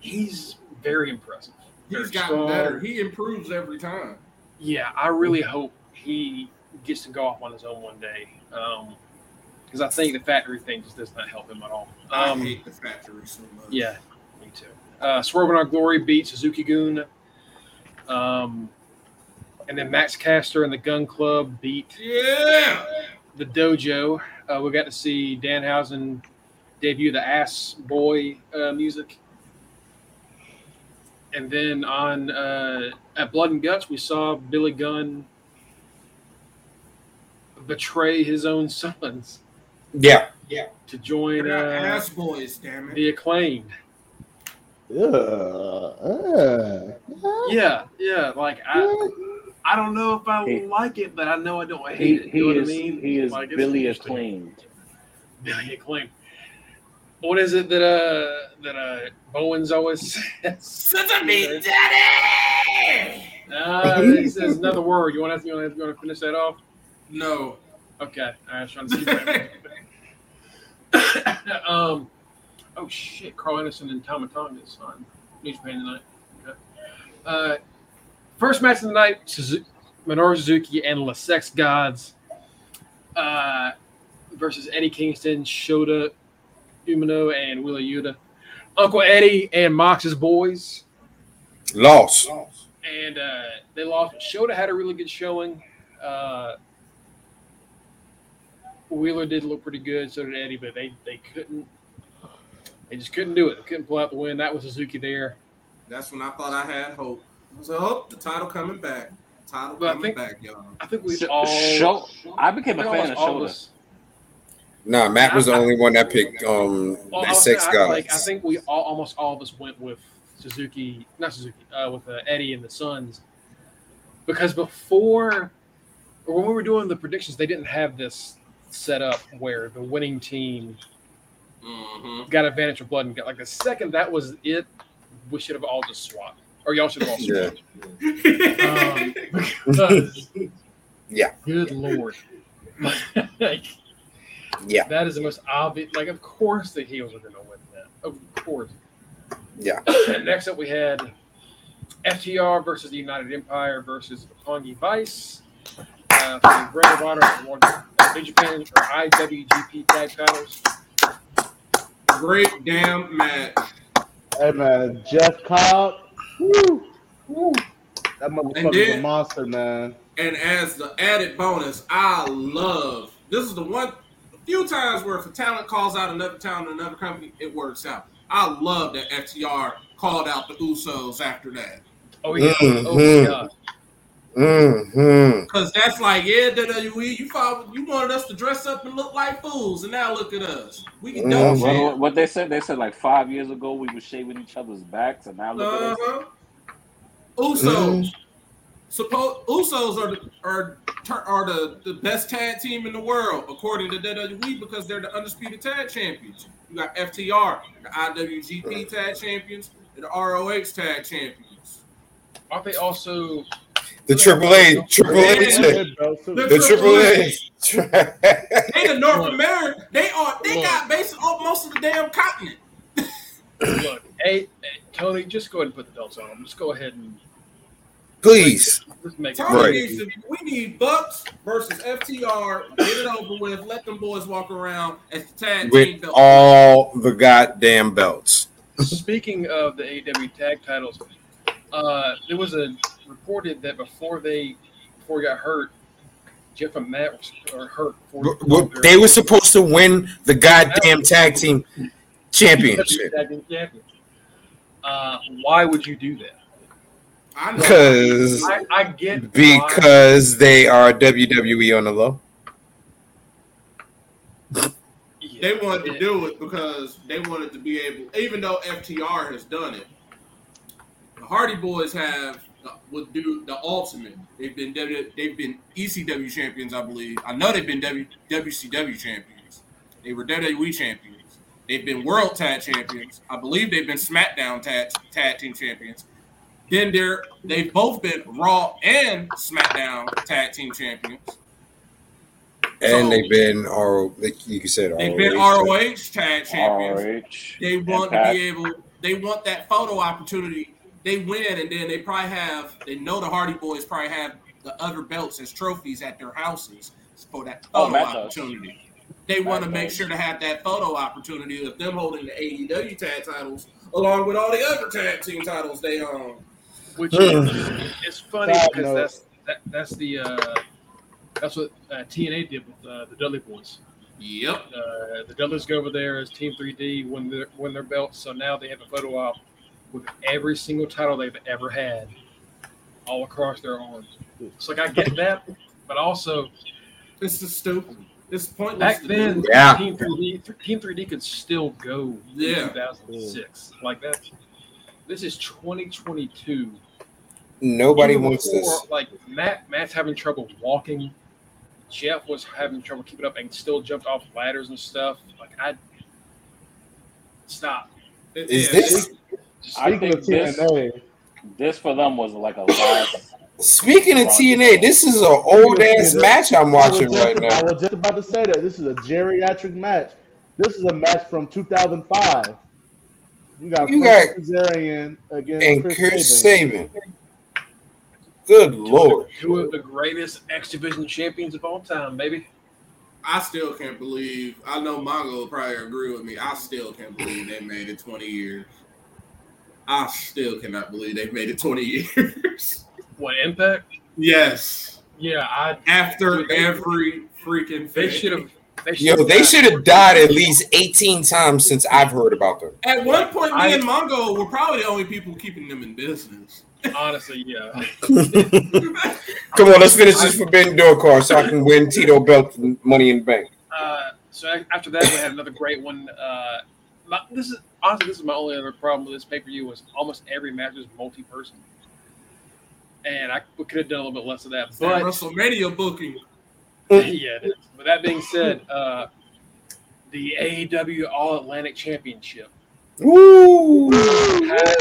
he's very impressive. He's Very gotten strong. better. He improves every time. Yeah, I really hope he gets to go off on his own one day. because I think the factory thing just does not help him at all. I Um, hate the factory so much. yeah, me too. Uh, Swerve in Our Glory beat Suzuki-gun. Um, and then Max Caster and the Gunn Club beat Yeah. the Dojo. Uh, we got to see Danhausen debut the Ass Boy uh, music. And then on uh, at Blood and Guts, we saw Billy Gunn betray his own sons Yeah. Yeah. To join uh, ass boys, damn it. the acclaimed. Yeah. uh, Yeah, yeah. Like I, I don't know if I He- like it, but I know I don't He, hate it. he You know is what I mean? he is Like, Billy acclaimed. Billy acclaimed. What is it that uh that uh Bowens always says? Son me, daddy! Uh, he says another word. You want to you want to, you want to finish that off? No. Okay, I was trying to see. That. um, oh shit, Karl Anderson and Tama Tonga is on New Japan tonight. Okay. Uh, first match of the night: Suzu- Minoru Suzuki and Le Sex Gods uh, versus Eddie Kingston, Shota Umino, and Wheeler Yuta. Uncle Eddie and Mox's boys Lost. and uh, they lost. Shota had a really good showing. Uh, Wheeler did look pretty good, so did Eddie, but they they couldn't. They just couldn't do it. They couldn't pull out the win. That was Suzuki there. That's when I thought I had hope. I was like, oh, the title coming back. Title But I coming think- back, y'all. I think we Sh- all. Show- I became I a think fan of almost us- Nah, Matt was the only one that picked um all- the I- six I, guys. like, I think we all almost all of us went with Suzuki, not Suzuki, uh, with uh, Eddie and the Suns, because before or when we were doing the predictions, they didn't have this set up where the winning team Mm-hmm. got advantage of blood and got like the second that was it, we should have all just swapped. Or y'all should have all Yeah. swapped. Um, Yeah. Good lord. like, Yeah. That is the most obvious. Like, of course the heels are going to win that. Of course. Yeah. Next up, we had FTR versus the United Empire versus Roppongi Vice. Uh, for the Ring of Honor award, New Japan or IWGP tag titles. Great damn match. Hey man, Jeff Cobb. Woo, woo. That motherfucker's a monster, man. And as the added bonus, I love this is the one a few times where if a talent calls out another talent in another company, it works out. I love that FTR called out the Usos after that. Oh, yeah. Oh, Mhm. My God. Mm-hmm. Cause that's like, yeah, WWE, you thought you wanted us to dress up and look like fools, and now look at us. We can Mhm. double What, what, what they said? They said like five years ago we were shaving each other's backs, and now look at us. Uh-huh. Usos. Suppose Usos are the are are the, the best tag team in the world according to WWE because they're the undisputed tag champions. You got FTR, the IWGP tag champions, and the ROH tag champions. Aren't they also The Triple A, Triple A, The the Triple A. They the North Look. America. They are. They Look. got basically all- most of the damn continent. look? Hey, hey, Tony, just go ahead and put the belts on them. Just go ahead and Please. just make it. Tony needs to, we need Bucks versus FTR. Get it over with. Let them boys walk around as the tag team With belt. all the goddamn belts. Speaking of the AEW tag titles, uh, there was a reported that before they before he got hurt, Jeff and Matt were or hurt. Before, W- w- They were supposed to win the goddamn tag team championship. Tag team championship. Uh, why would you do that? Because I, I get why- because they are WWE on the low. Yeah. They wanted to do it because they wanted to be able, even though FTR has done it, the Hardy Boys have would do the ultimate. They've been w, they've been ECW champions, I believe. I know they've been w, WCW champions. They were WWE champions. They've been World Tag Champions. I believe they've been SmackDown Tag Tag Team Champions. Then they're they've both been Raw and SmackDown Tag Team Champions. And So- they've been RO, like you said, They've been ROH. ROH Tag Champions. RH. they want Impact. to be able they want that photo opportunity they win and then they probably have they know the hardy boys probably have the other belts as trophies at their houses for that Oh, photo Matt does. opportunity they want to make sure to have that photo opportunity of them holding the AEW tag titles along with all the other tag team titles they own. Which Hmm. is it's funny Side because note. that's that, that's the uh, that's what uh, TNA did with uh, the Dudley Boys. Yep. Uh, the Dudleys go over there as Team 3D, win their win their belts. So now they have a photo op with every single title they've ever had, all across their arms. It's like I get that, but also It's just stupid. It's pointless. back then. Yeah. Team 3D Team 3D could still go Yeah. in 2006 like that. This is 2022. Nobody Even wants before, this. Like Matt, Matt's having trouble walking. Jeff was having trouble keeping up and still jumped off ladders and stuff. Like I stop. It- Is yeah, this Just, I Speaking of think this- TNA, This for them was like a last. speaking of TNA? This is an old ass match I'm watching I right now. I was just about to say that this is a geriatric match. This is a match from 2005. You got You Francis Kazarian against And Chris, Chris Sabin. Sabin. Good lord. two of the greatest X Division champions of all time, baby. I still can't believe. I know Mongo will probably agree with me. I still can't believe they made it 20 years. I still cannot believe they've made it 20 years. What Impact? yes. Yeah, I. After every freaking They should have. They Yo, they should have died at least 18 times since I've heard about them. At one point, me I- and Mongo were probably the only people keeping them in business. Honestly, yeah. Come on, let's finish this Forbidden Door card so I can win Tito Belt and Money in the Bank. Uh, so after that, we had another great one. Uh, my, this is honestly, this is my only other problem with this pay per view was almost every match was multi person, and I could have done a little bit less of that. That But WrestleMania booking. yeah, it is. but that being said, uh, the AEW All Atlantic Championship. Woo! Had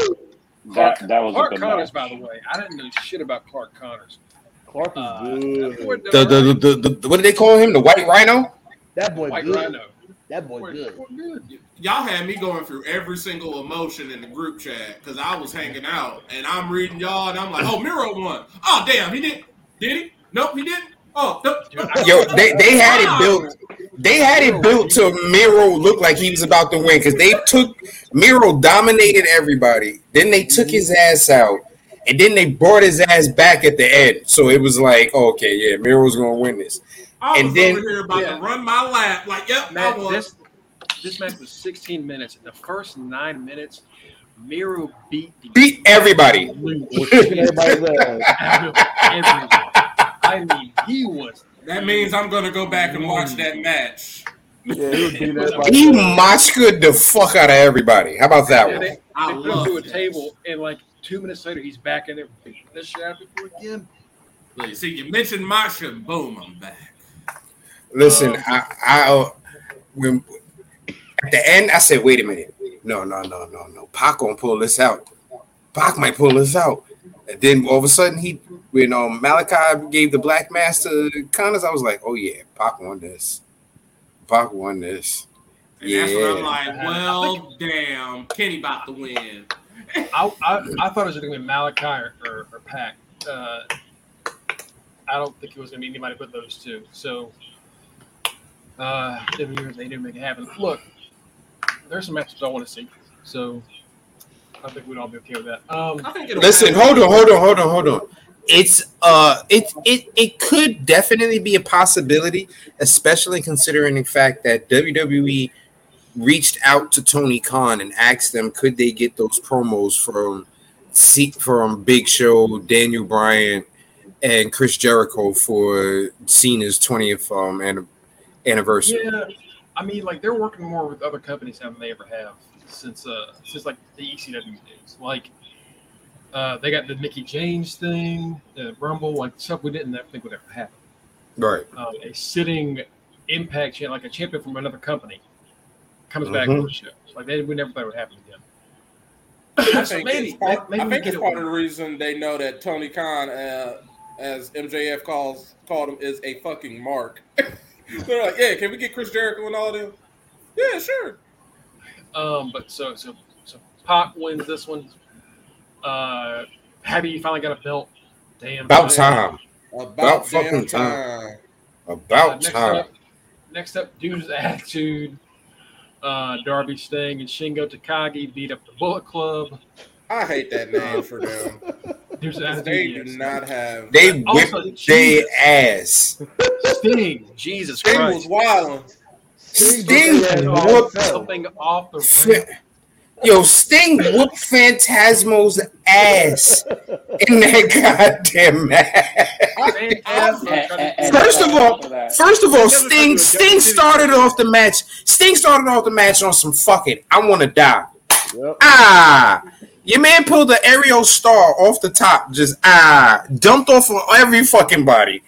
That that was a Clark good Connors, match. by the way. I didn't know shit about Clark Connors. Clark is Uh, good. that The, the, the, the, what did they call him? The White Rhino? That boy White good. Rhino. That boy Boy, good. good. Y'all had me going through every single emotion in the group chat because I was hanging out and I'm reading y'all and I'm like, oh, Miro won. Oh, damn, he did. Did he? Nope, he didn't. Oh, nope. Yo, they, they had it ah! built. They had it built to Miro look like he was about to win because they took Miro dominated everybody. Then they took his ass out, and then they brought his ass back at the end. So it was like, okay, yeah, Miro's gonna win this. I And was then- over here about Yeah. to run my lap. Like, yep, Man, I won. this this match was 16 minutes. In the first nine minutes, Miro beat the Beat everybody. Kicking everybody's I mean, he was. that means I'm going to go back and watch that match. Yeah, he was. He ass. the fuck out of everybody. How about that Yeah, one? they, I they put him to a table, and like two minutes later, he's back in there beating the shit out of people again. Look, See, you mentioned Masha, boom, I'm back. Listen, Um, I, I uh, when at the end, I said, wait a minute, no, no, no, no, no, Pac gonna pull this out. Pac might pull this out. And then all of a sudden, he when um, Malakai gave the black mass to Connors, I was like, oh yeah, Pac won this. Pac won this. And that's when I'm like, well, damn, Kenny about to win. I, I, I thought it was going to be Malakai or, or, or Pac. Uh, I don't think it was going to be anybody but those two. So, uh, seven years they didn't make it happen. Look, there's some matches I want to see. So, I think we'd all be okay with that. Um, I think it'll Listen, happen. hold on, hold on, hold on, hold on. It's uh, it it it could definitely be a possibility, especially considering the fact that WWE reached out to Tony Khan and asked them could they get those promos from from Big Show, Daniel Bryan, and Chris Jericho for Cena's 20th um, anniversary. Yeah, I mean, like they're working more with other companies than they ever have since uh since like the ECW days. Like uh they got the Mickie James thing, the Rumble, like stuff we didn't think would ever happen. Right. Um, a sitting Impact champ, like a champion from another company, comes back Mhm. for the show. Like they, we never thought it would happen again. I think maybe- it's part, maybe I think it's part one. of the reason they know that Tony Khan, uh, as MJF calls called him, is a fucking mark. They're like, yeah, can we get Chris Jericho and all of them? Yeah, sure. Um, but so so so Pac wins this one. Uh, happy you finally got a belt. Damn. About man. time. About, About fucking time. Uh, About next time. up, next up, Dude's Attitude. Uh, Darby Sting and Shingo Takagi beat up the Bullet Club. I hate that name for them. Dude's 'Cause Attitude. they yes. do not have. They Also, whipped their ass. Sting. Jesus Sting Christ. was wild. Sting Off- whooped something off the Fa- ramp. Yo, Sting whooped Phantasmo's ass in that goddamn match. First of all, first of all, Sting Sting started off the match. Sting started off the match on some fucking I want to die. Yep. Ah, your man pulled the aerial star off the top, just ah, dumped off on every fucking body.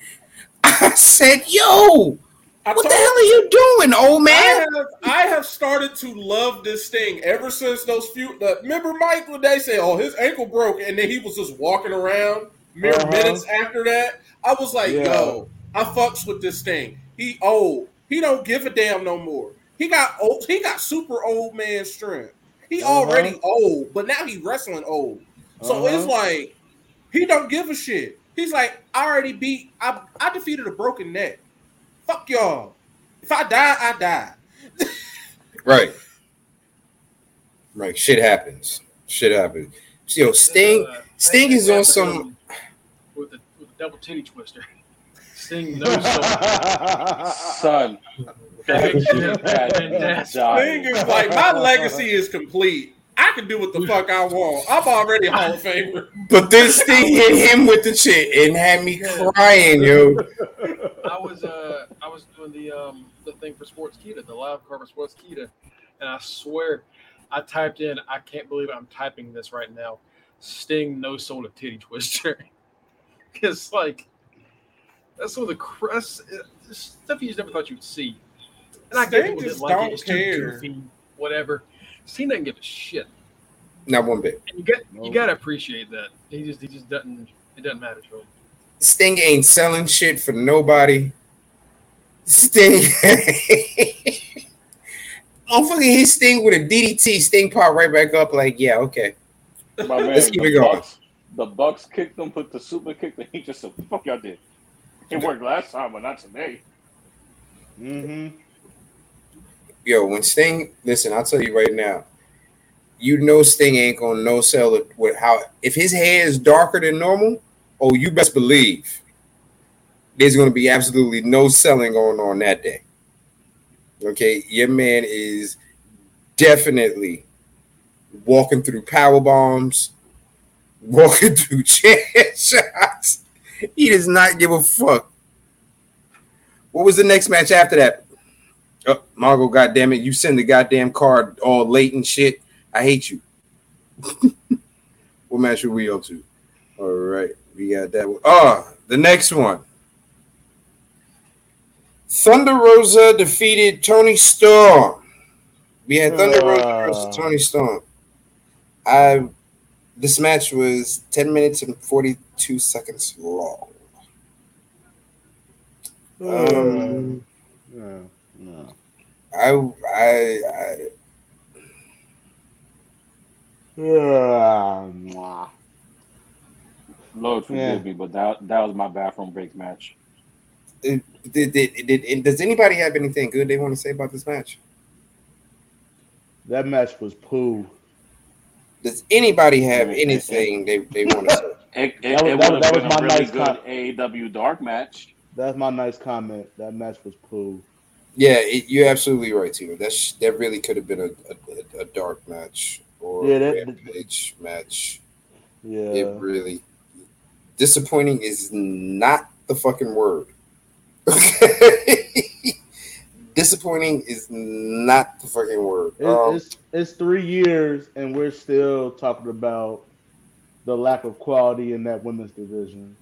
I said, "Yo, I what the hell are you doing, old I man?" have, I have started to love this thing ever since those few. The, remember Mike when they say, "Oh, his ankle broke," and then he was just walking around mere Uh-huh. minutes after that. I was like, Yeah. "Yo, I fucks with this thing." He old. He don't give a damn no more. He got old. He got super old man strength. He Uh-huh. already old, but now he wrestling old. So Uh-huh. it's like he don't give a shit. He's like, I already beat. I I defeated a broken neck. Fuck y'all. If I die, I die. Right, right. Shit happens. Shit happens. Yo, Sting. Uh, Sting is on some. with the, with the double titty twister. Sting knows so Son, Fantastic. Thing is like my legacy is complete. I can do what the fuck I want. I'm already a Hall of Famer. But this thing hit him with the shit and had me crying, yo. I was uh I was doing the um the thing for Sportskeeda, the live cover Sportskeeda, and I swear I typed in I can't believe I'm typing this right now. Sting no soul of titty twister. Because like that's some of the crust stuff you just never thought you'd see. And I get Sting people just that like don't it, it's too care. goofy, whatever. Sting doesn't give a shit. Not one bit. And you get you gotta appreciate that. He just he just doesn't it doesn't matter to him. Sting ain't selling shit for nobody. Sting. Motherfucker hit Sting with a DDT. Sting pop right back up, like, yeah, okay. my man, Let's keep the it going. Bucks, the Bucks kicked him, put the super kick, and he just said, "Fuck y'all did." It worked last time, but not today. hmm Yo, when Sting, listen, I'll tell you right now, you know Sting ain't gonna no sell it with how if his hair is darker than normal, oh, you best believe there's gonna be absolutely no selling going on that day. Okay, your man is definitely walking through power bombs, walking through chair shots. He does not give a fuck. What was the next match after that? Oh, Margot, goddamn it! You send the goddamn card all late and shit. I hate you. what match are we up to? All right, we got that one. Oh, the next one. Thunder Rosa defeated Toni Storm. We had Thunder Rosa Ah. versus Toni Storm. I this match was 10 minutes and 42 seconds long. Um, yeah, no. I I, I Yeah, mwah. Lord forgive Yeah. me, but that that was my bathroom break match. did, did, did, did- does anybody have anything good they want to say about this match? that match was poo. Does anybody have anything they, they want to say? It, it, That was- it that would was- have that was my really nice good con- AEW dark match. That's my nice comment. That match was poo. Yeah, it, you're absolutely right, Tito. That's that really could have been a, a, a dark match or Yeah, a that- rampage match. Yeah. It really disappointing is not the fucking word. Okay? disappointing is not the fucking word. It- Um, it's it's three years and we're still talking about the lack of quality in that women's division.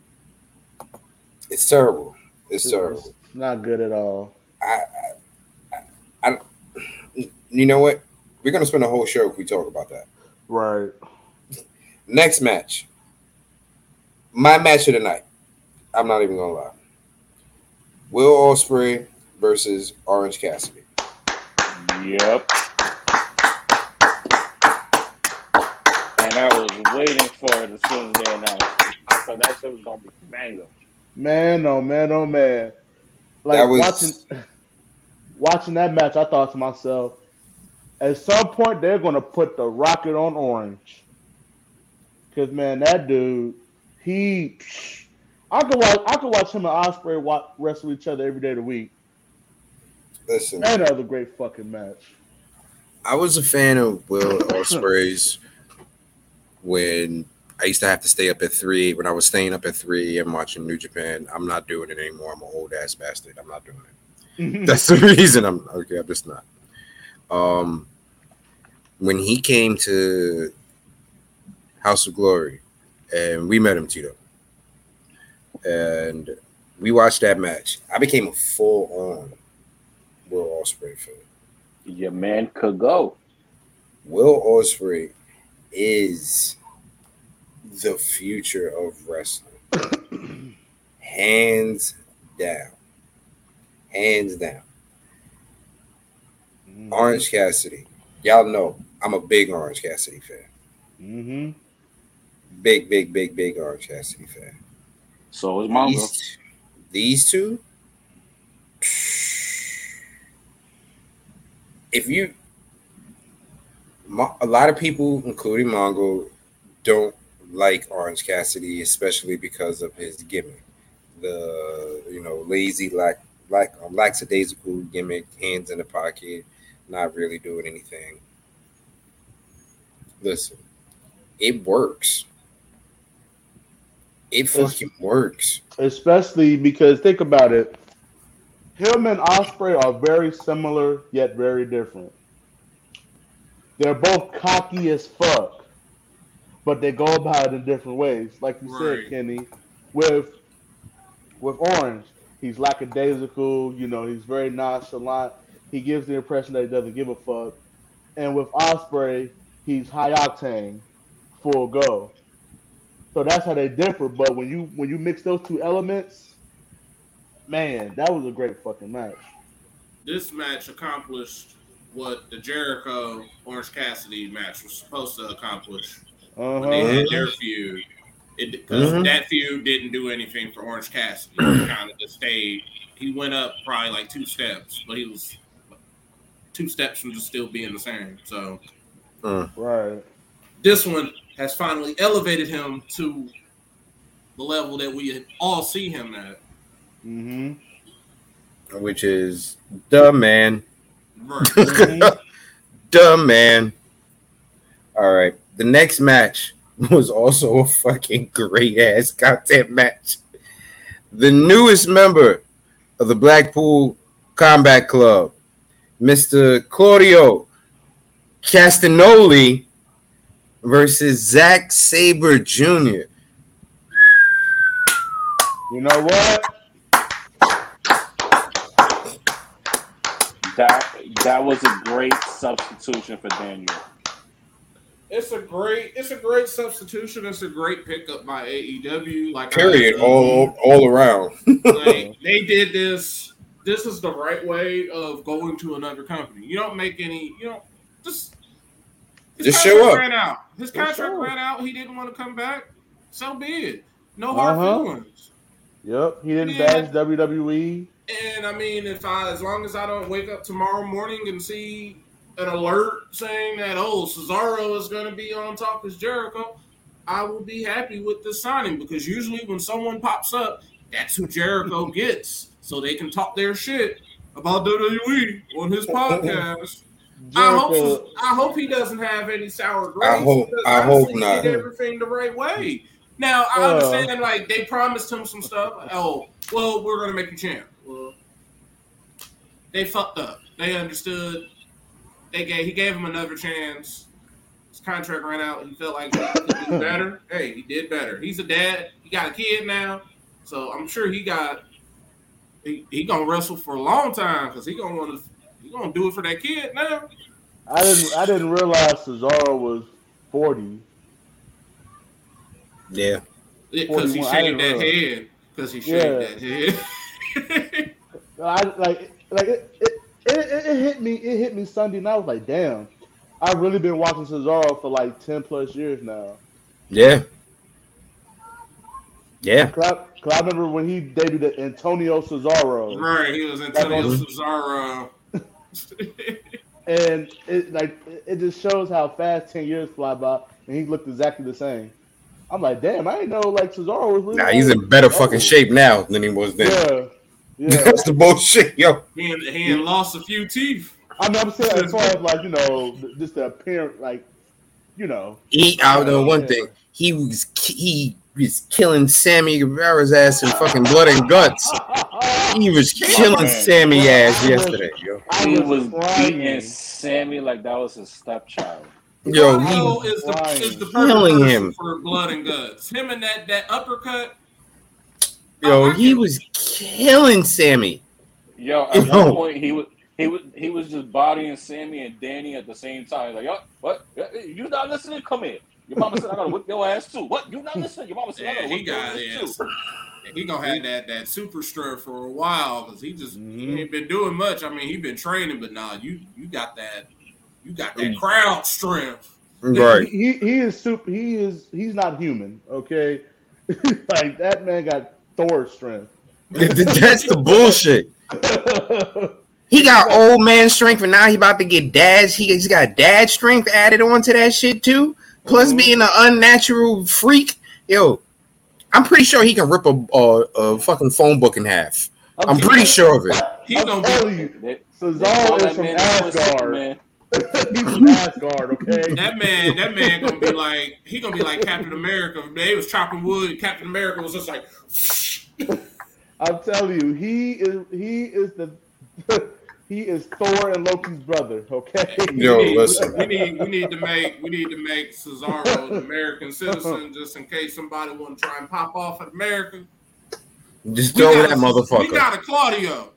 it's terrible. It's It's- terrible. it's not good at all. I, I, I, you know what? We're gonna spend a whole show if we talk about that. Right. Next match. My match of the night. I'm not even gonna lie. Will Ospreay versus Orange Cassidy. Yep. And I was waiting for it as soon as they announced it. So that shit was gonna be banger. Man, oh man, oh man. Like That was- watching watching that match, I thought to myself, at some point they're gonna put the rocket on orange. Cause man, that dude, he I could watch I could watch him and Ospreay watch, wrestle each other every day of the week. Listen, And that was a great fucking match. I was a fan of Will Ospreay's when I used to have to stay up at three. When I was staying up at three and watching New Japan, I'm not doing it anymore. I'm an old ass bastard. I'm not doing it. That's the reason I'm okay. I'm just not. Um, when he came to House of Glory, and we met him, Tito, and we watched that match. I became a full on Will Ospreay fan. Your man could go. Will Ospreay is the future of wrestling, hands down, hands down. Mhm. Orange Cassidy, y'all know I'm a big Orange Cassidy fan. Mhm. Big, big, big, big Orange Cassidy fan. So is Mongo. These, these two, if you, a lot of people, including Mongo, don't like Orange Cassidy, especially because of his gimmick, the you know lazy, lack, like um, lackadaisical gimmick, hands in the pocket, not really doing anything. Listen, it works. It fucking works. Especially because think about it. Him and Ospreay are very similar yet very different. They're both cocky as fuck, but they go about it in different ways. Like you Right. said, Kenny, with with Orange, he's lackadaisical. You know, he's very nonchalant. He gives the impression that he doesn't give a fuck. And with Ospreay, he's high octane, full go. So that's how they differ. But when you when you mix those two elements, man, that was a great fucking match. This match accomplished what the Jericho Orange Cassidy match was supposed to accomplish Uh when they huh. had their feud. It because Mhm. that feud didn't do anything for Orange Cassidy. He kind of just stayed. He went up probably like two steps, but he was two steps from just still being the same. So Right. this one has finally elevated him to the level that we all see him at. Mm-hmm. which is the man. Right. The man. All right. The next match was also a fucking great ass content match. The newest member of the Blackpool Combat Club, Mr. Claudio Castagnoli versus Zack Sabre Jr. You know what? That that was a great substitution for Daniel. It's a great, it's a great substitution. It's a great pickup by AEW. Like I- Period. All all around. like they did this. This is the right way of going to another company. You don't make any. You don't just his Just show up. Ran out. His contract show up. ran out. He didn't want to come back. So be it. No hard Uh-huh. feelings. Yep. He didn't Yeah. bash WWE. And I mean, if I, as long as I don't wake up tomorrow morning and see an alert saying that oh Cesaro is going to be on top as Jericho, I will be happy with this signing because usually when someone pops up, that's who Jericho gets, so they can talk their shit about WWE on his podcast. I hope, I hope he doesn't have any sour grapes. I hope- I hope not. He did everything the right way. Now I Uh. understand, like they promised him some stuff. Oh, well, we're gonna make you champ. Well, they fucked up. They understood. They gave he gave him another chance. His contract ran out. He felt like he could do better. Hey, he did better. He's a dad. He got a kid now, so I'm sure he got. He, he gonna wrestle for a long time because he gonna want to. He gonna do it for that kid now. I didn't. I didn't realize Cesaro was forty. Yeah. Because he shaved didn't that head. Because he shaved Yeah. that head. I like like it, it, it, it hit me. It hit me Sunday, and I was like, "Damn, I've really been watching Cesaro for like ten plus years now." Yeah. Yeah. Cause I, 'cause I remember when he debuted at Antonio Cesaro, right, he was Antonio Mhm. Cesaro. and it like it- it just shows how fast ten years fly by, and he looked exactly the same. I'm like, damn, I didn't know like Cesaro was really. Nah, he's in better fucking shape now than he was then. Yeah, yeah. That's the bullshit, yo. he, had, he had lost a few teeth. I mean, I'm saying as far as like you know, just the appearance, like you know. He, I know one Yeah. thing. He was he was killing Sammy Guevara's ass in fucking blood and guts. He was killing. Sammy ass yesterday, yo. He was beating Sammy like that was his stepchild. Yo, he is the is the Killing him. for blood and guts. Him and that that uppercut. Yo, he was killing Sammy. Yo, at Yo. one point he was he was he was just bodying Sammy and Danny at the same time. Like, yo, what? You not listening? Come here. Your mama said I gotta whip your ass too. What? You not listening? Your mama said I Yeah, gotta he whip your got ass it. too. He gonna have that that super strength for a while because he just Mhm. he ain't been doing much. I mean, he been training, but nah, you you got that you got that Mm. crowd strength. Right. He he is super. He is he's not human. Okay, like that man got Thor strength. That's the bullshit. He got old man strength, and now he about to get dad's. He, he's got dad strength added onto that shit too. Plus Mhm. being an unnatural freak, yo. I'm pretty sure he can rip a, a, a fucking phone book in half. I'm pretty sure of it. He's gonna be telling you, They- they Cesaro is that from man the Asgard. Superman. he's from Asgard. Okay. that man. That man gonna be like he gonna be like Captain America. They was chopping wood. and Captain America was just like. I'm telling you, he is he is the he is Thor and Loki's brother. Okay. Yo, we need, listen. We need we need to make we need to make Cesaro an American citizen just in case somebody want to try and pop off at America. Just We throw that a- We got a Claudio.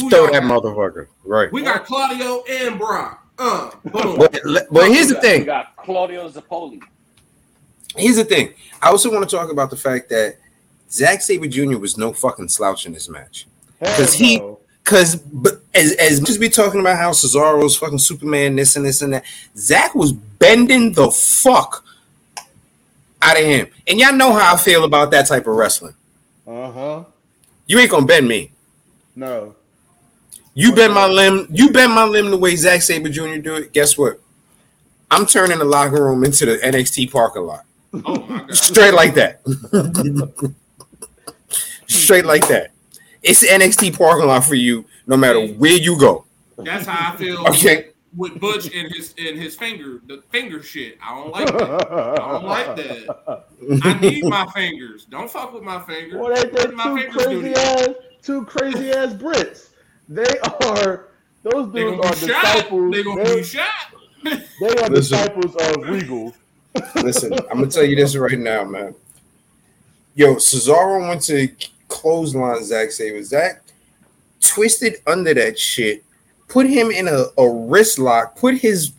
Just who throw that got? motherfucker. Right. We got Claudio and Brock. Uh. But, but here's the thing. We got Claudio Zapoli. Here's the thing. I also want to talk about the fact that Zack Sabre Jr. was no fucking slouch in this match. Because he- Cause but as as much as we talking about how Cesaro's fucking Superman, this and this and that, Zach was bending the fuck out of him. And y'all know how I feel about that type of wrestling. Uh huh. You ain't gonna bend me. No. You bend my limb, you bend my limb the way Zack Sabre Jr. do it. Guess what? I'm turning the locker room into the NXT parking lot. Oh. Straight like that. Straight like that. It's the NXT parking lot for you, no matter where you go. That's how I feel Okay. with Butch and his and his finger, the finger shit. I don't like that. I don't like that. I need my fingers. Don't fuck with my fingers. Well, they, they My two crazy ass, two crazy ass Brits. They are those dudes gonna are be shot. disciples. They gonna They, be shot. they are Listen. disciples of Regal. Listen, I'm gonna tell you this right now, man. Yo, Cesaro went to clothesline Zack Sabre. Zack twisted under that shit, put him in a, a wrist lock, put his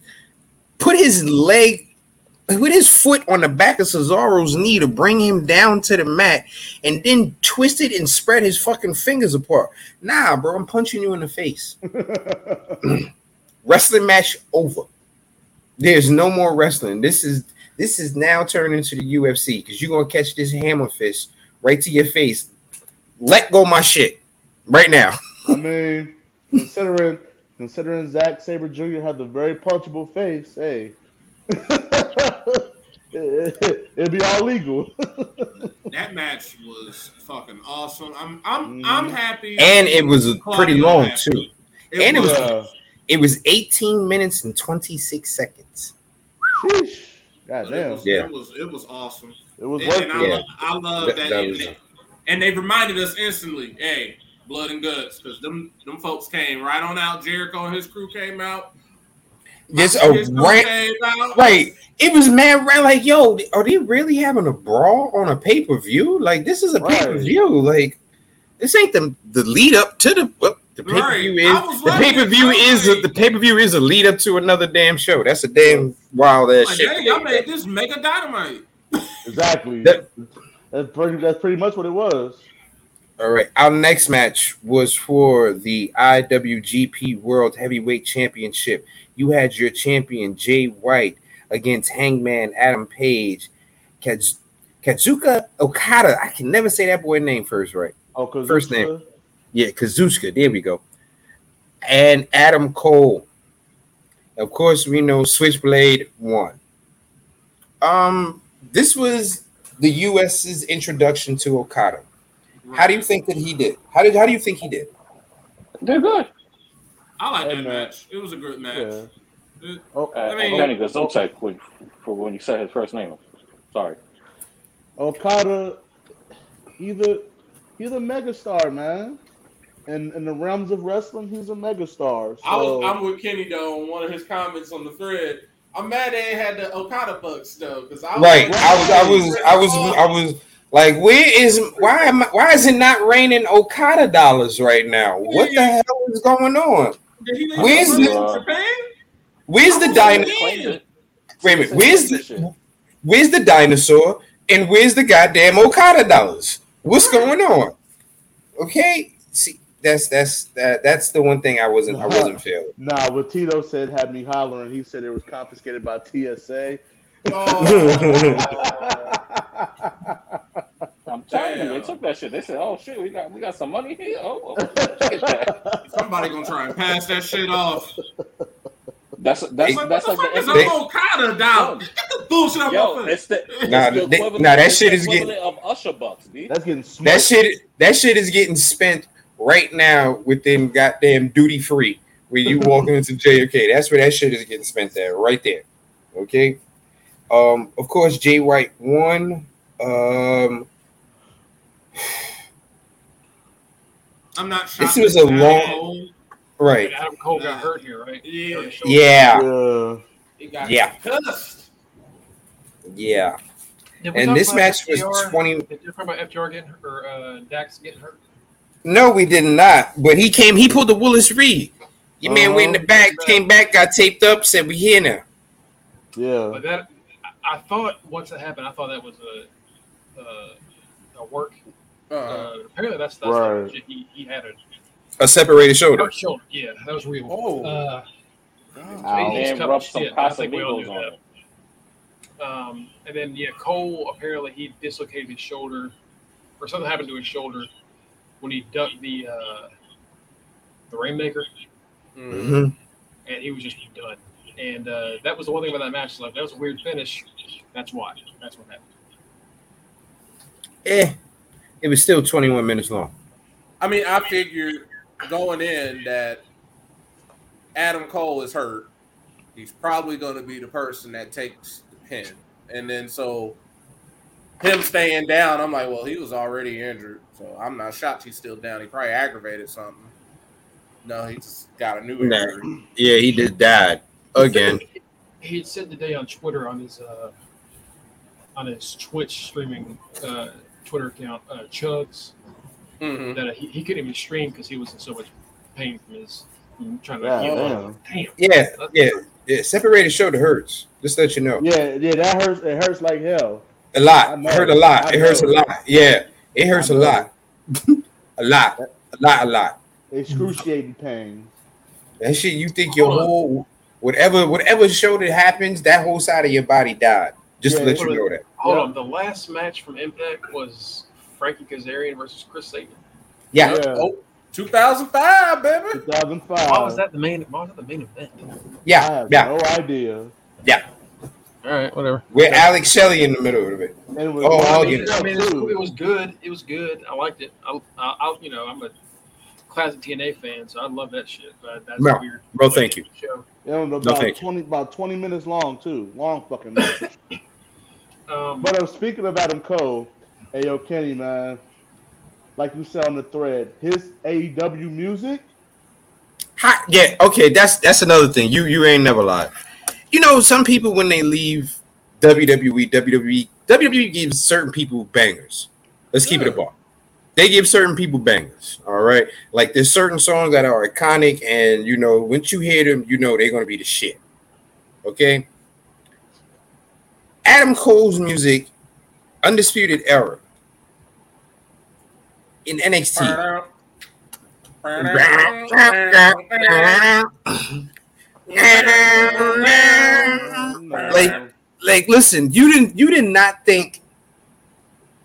put his leg, put his foot on the back of Cesaro's knee to bring him down to the mat, and then twisted and spread his fucking fingers apart. Nah, bro, I'm punching you in the face. Wrestling match over. There's no more wrestling. This is this is now turned into the UFC because you're gonna catch this hammer fist right to your face. Let go my shit right now. I mean, considering considering Zack Sabre Jr. had the very punchable face, hey, It'd be all legal. That match was fucking awesome. I'm I'm. I'm mm-hmm. happy. And it was pretty long happy. too. and it was- Yeah. It was 18 minutes and 26 seconds. God damn. It was, Yeah. it was it was awesome. It was And, worth and I, it. Yeah. lo- I love That- that. that and, was- they, and they reminded us instantly, hey, blood and guts, because them them folks came right on out. Jericho and his crew came out. Just a crew rant. came out. Right. It was mad rant. Like, yo, are they really having a brawl on a pay per view? Like, this is a Right. pay per view. Like, this ain't the the lead up to the well, the pay per view Right. is the pay per view is a, the pay per view is a lead up to another damn show. That's a damn wild ass Like, shit. dang, y'all made this mega dynamite. Exactly. That- that's pretty. That's pretty much what it was. All right. Our next match was for the IWGP World Heavyweight Championship. You had your champion Jay White against Hangman Adam Page. Kaz- Kazuka Okada. I can never say that boy name first right. Oh, cause First name. Yeah, Kazuchika. There we go. And Adam Cole. Of course, we know Switchblade won. Um, this was the US's introduction to Okada. How do you think that he did? How did how do you think he did? They're good. I like that match. It was a good match. Yeah. It- Oh, Uh, I mean- Danny Gesundheit when- for when you said his first name. Sorry. Okada, either he's a megastar, man. In in the realms of wrestling, he's a megastar. I So, was I'm with Kenny though on one of his comments on the thread. I'm mad they ain't had the Okada bucks though, because I was Right. I was I was I was I was like, where is why am I, why is it not raining Okada dollars right now? What the hell is going on? Did he leave Where's the the- Where's the dinosaur? like, Claimed it. Wait a minute. Where's that shit. the where's the dinosaur and where's the goddamn Okada dollars? What's going on? Okay, see that's that's that that's the one thing I wasn't I wasn't feeling. nah, what Tito said had me hollering. He said it was confiscated by TSA. Oh, I'm telling you, they took that shit. They said, "Oh shit, we got we got some money here." Oh, oh, somebody gonna try and pass that shit off. that's that's Like, that's what like the the fuck is an Okada dollar? Get the bullshit out yo. my face. It's the Nah, it's the they- nah, that shit is getting- of Usher bucks, B. That's getting smoked. That shit that shit is getting spent right now within goddamn duty free. When you walk into JFK, that's where that shit is getting spent there, right there. Okay. Um, of course, Jay White won. Um, I'm not This was a long- Cole- right. Adam Cole got hurt here, right? Yeah. Hurt his shoulder. Yeah. Yeah. He got Yeah. cussed. Yeah. And this about match was 20. Did you talk about FTR getting hurt or uh, Dax getting hurt? No, we did not. But he came, he pulled the Willis Reed. Your man went in the back, came back, got taped up, said, We here now. Yeah. But that I, I thought once it happened, I thought that was a uh, a work. Uh, Uh, apparently, that's that's Right. legit. he he had a A separated shoulder. shoulder. Yeah, that was real. Oh. Uh, Ow. he's And tough rub some shit. I think we all knew on that. it. Um, and then yeah, Cole apparently he dislocated his shoulder, or something happened to his shoulder when he ducked the uh, the rainmaker, mm. Mhm. and he was just done. And uh, that was the one thing about that match. Like that was a weird finish. That's why. That's what happened. Eh. It was still 21 minutes long. I mean, I figured going in that Adam Cole is hurt. He's probably going to be the person that takes the pin. And then so him staying down, I'm like, well, he was already injured. So I'm not shocked he's still down. He probably aggravated something. No, he just got a new Nah. injury. Yeah, he just died again. He had said today on Twitter on his uh, on his Twitch streaming uh, Twitter account, uh, Chugs, Mhm. that he, he couldn't even stream because he was in so much pain from his from trying to Yeah, heal. damn. Damn. Yeah, yeah, yeah. Separated shoulder hurts. Just to let you know. Yeah, yeah, that hurts. It hurts like hell. A I lot. It hurt a lot. It hurts a lot. Yeah, it hurts I a know. lot. a lot. A lot. A lot. Excruciating pain. That shit. You think your whole whatever whatever shoulder happens, that whole side of your body died. Just to let you know that. Hold Yeah. on. The last match from Impact was Frankie Kazarian versus Chris Sabin. Yeah. Yeah. Oh, 2005, baby. 2005. Why was that the main? Why was that the main event? I Yeah. have Yeah. no idea. Yeah. All right, whatever. with Alex Shelley in the middle of it. And with Oh, I'll Bonnie get it. I mean, it's, too. it was good. It was good. I liked it. I, I, I, you know, I'm a classic TNA fan, so I love that shit. But that's Bro, weird. bro, thank you. Show. It was about thank you. about twenty minutes long too. Long fucking match. Um, but I'm speaking of Adam Cole, hey yo Kenny man, like you said on the thread, his AEW music. Hi, yeah, okay, that's that's another thing. You you ain't never lied. You know, some people when they leave WWE, WWE, WWE gives certain people bangers. Let's keep it a bar. They give certain people bangers. All right, like there's certain songs that are iconic, and you know, once you hear them, you know they're gonna be the shit. Okay. Adam Cole's music, Undisputed Era, in NXT. Like, like, listen, you didn't, you did not think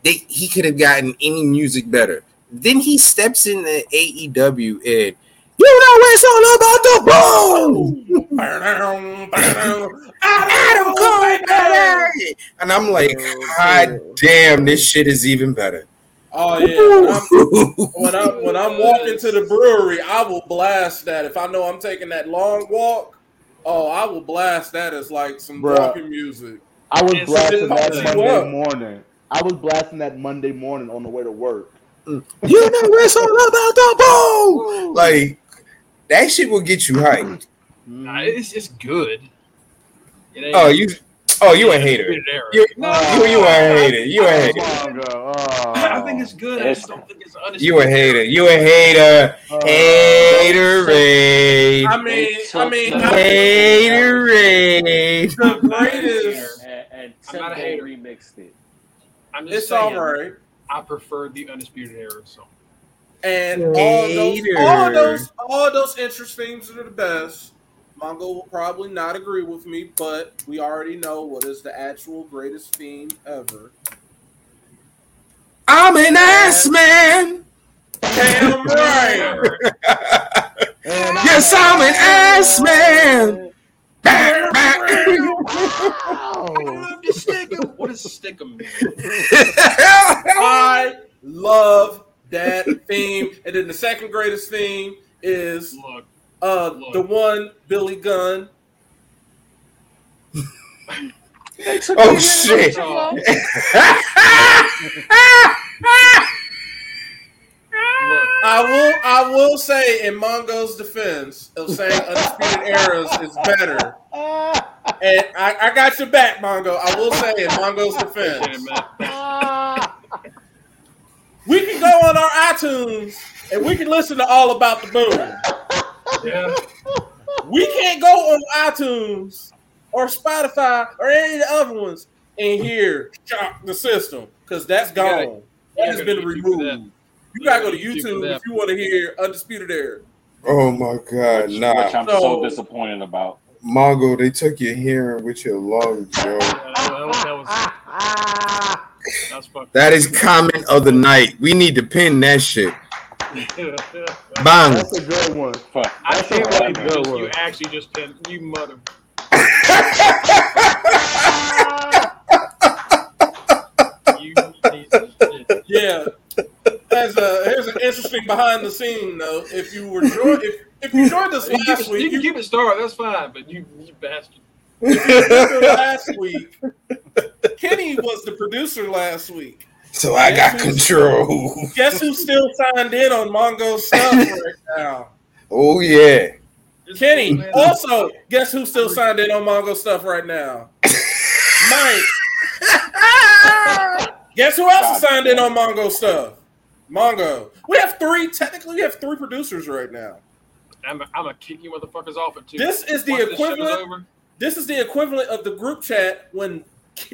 that he could have gotten any music better. Then he steps in the AEW and you know it's all about the boom. Adam Cole, baby! and I'm like, God damn, this shit is even better. Oh yeah. When I'm, when I'm when I'm walking to the brewery, I will blast that. If I know I'm taking that long walk, oh, I will blast that as like some Bruh. walking music. I was It's blasting that Monday what? morning. I was blasting that Monday morning on the way to work. you know it's all about the boom. Like that shit will get you hyped. nah, it's it's good. It Oh, you, oh, you a hater. You, No, you, you a oh, hater. You a Oh, hater. Mongo, oh. I think it's good. I just don't oh. think it's honest. You a hater. You a hater. Oh. Haterade. I mean, I mean, I- Haterade. the greatest. And, and I'm not a Tempo hater. remixed it. I'm just It's saying, all right. I prefer the undisputed era song. And all those, Hater. all those, all those interest themes are the best. Mongo will probably not agree with me, but we already know what is the actual greatest theme ever. I'm an ass man. Damn right. Yes, I'm an ass man. Wow. I'm just sticking. What does stickum mean? I love that theme. And then the second greatest theme is Look, uh the one Billy Gunn. oh shit. I will I will say in Mongo's defense of saying undisputed eras is better. And I, I got your back, Mongo. I will say in Mongo's defense. Man. We can go on our iTunes and we can listen to all about the boom. Yeah, We can't go on iTunes or Spotify or any of the other ones and hear Shock the System because that's gotta- gone. That has been gotta YouTube for that. removed. You gotta go to YouTube for YouTube that. if you want to hear Undisputed Era. Oh my god, Which, nah. which I'm So- so disappointed about. Mongo, they took your hearing with your lungs, yo. Yeah, that, was, that was that. That is comment of the night. We need to pin that shit. Bang. That's a good one. Fuck. I can't a believe good you, one. you actually just pinned you mother. You piece of shit. Yeah. As a here's an interesting behind the scene though. If you were jo- if if you joined us You can, keep last it, you week, can you keep it started. That's fine, but you, you bastard. remember last week. Kenny was the producer last week. so I got control. Guess who's still signed in on Mongo's stuff right now? Oh yeah. Kenny. Also, guess who's still signed in on Mongo stuff right now? Mike. Guess who else is signed in on Mongo stuff? Mongo. We have three. Technically, we have three producers right now. I'm gonna kick you motherfuckers off at two. This is the Once this show's equivalent- over, This is the equivalent of the group chat when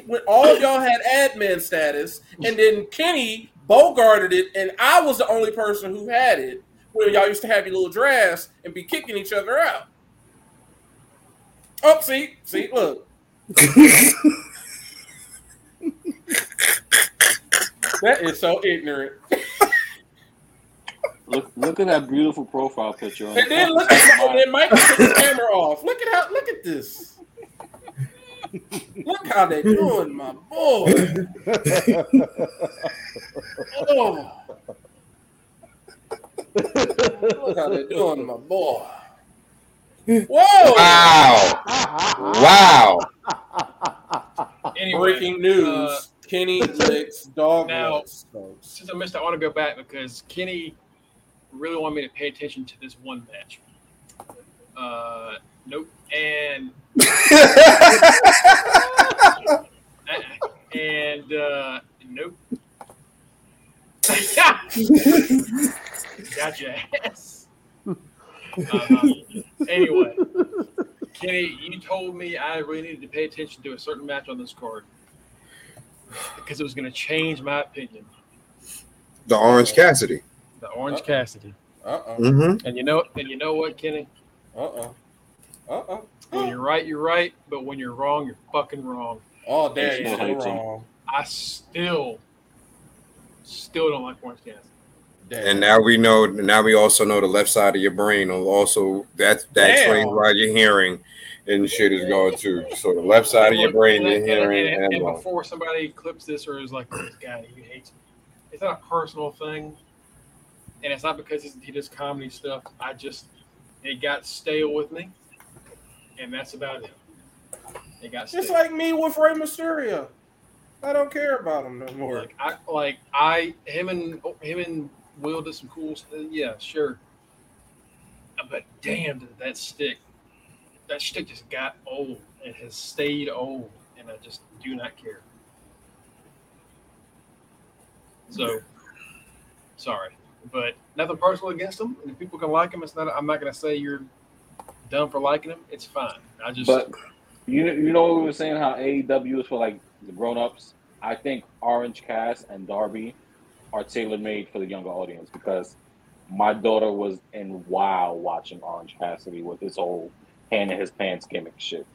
when all y'all had admin status, and then Kenny bogarted it, and I was the only person who had it. Where y'all used to have your little drafts and be kicking each other out. Oh, see, see, look. That is so ignorant. Look, look at that beautiful profile picture. On And then look at and then Mike took the camera off. Look at how look at this. Look, how they doing, my boy. Oh, look how they doing, my boy. Whoa! Wow. Wow. Anyway, Breaking news: uh, Kenny licks dog now- since I missed, I want to go back because Kenny really wanted me to pay attention to this one match. Uh, nope. And and uh, nope. Got your ass. Uh-huh. Anyway, Kenny, you told me I really needed to pay attention to a certain match on this card because it was going to change my opinion. The Orange Cassidy. The Orange Cassidy. Uh oh. Mm-hmm. And you know, and you know what, Kenny? Uh oh. Uh oh. When you're right, you're right. But when you're wrong, you're fucking wrong. Oh, damn, you're wrong. I still, still don't like Orange Cassidy. Damn. And now we know. Now we also know the left side of your brain. will Also, that that Damn. explains why your hearing and shit is going too. So the left side of your brain, your And- and- hearing, and, and and wrong. before somebody clips this or is like, this guy, he hates. Me," it's not a personal thing, and it's not because he does comedy stuff. I just, it got stale with me, and that's about it. It got stale. Just like me with Rey Mysterio. I don't care about him no more. Like I like I him and him and Will did some cool stuff. Uh, yeah, sure. But damn, did that stick. That stick just got old. It has stayed old, and I just do not care. So, sorry, but nothing personal against them. And if people can like them, it's not. I'm not gonna say you're dumb for liking them. It's fine. I just But you you know what we were saying how AEW is for like the grown ups. I think Orange Cast and Darby are tailor made for the younger audience because my daughter was in wow watching Orange Cassidy with his whole hand in his pants gimmick shit.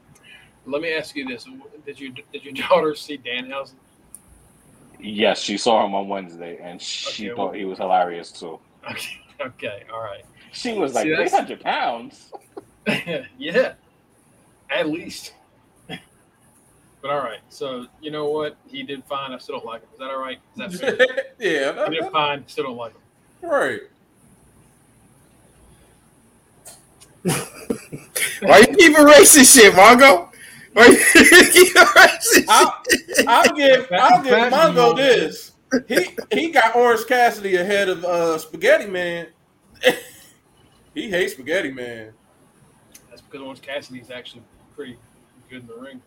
let me ask you this: Did you did your daughter see Danhausen? Yes, she saw him on Wednesday and she Okay, thought well- he was hilarious too. Okay, okay, all right. She was like See, eight that's- hundred pounds. yeah, at least. but all right, so you know what? He did fine. I still don't like him. Is that all right? Is that fair? yeah, he did fine. Still don't like him. right. Why you keep erasing shit, Mongo? Why you keep erasing I'll, shit? I'll give I'll give Mongo this. He he got Orange Cassidy ahead of uh, Spaghetti Man. he hates Spaghetti Man. That's because Orange Cassidy's actually pretty good in the ring.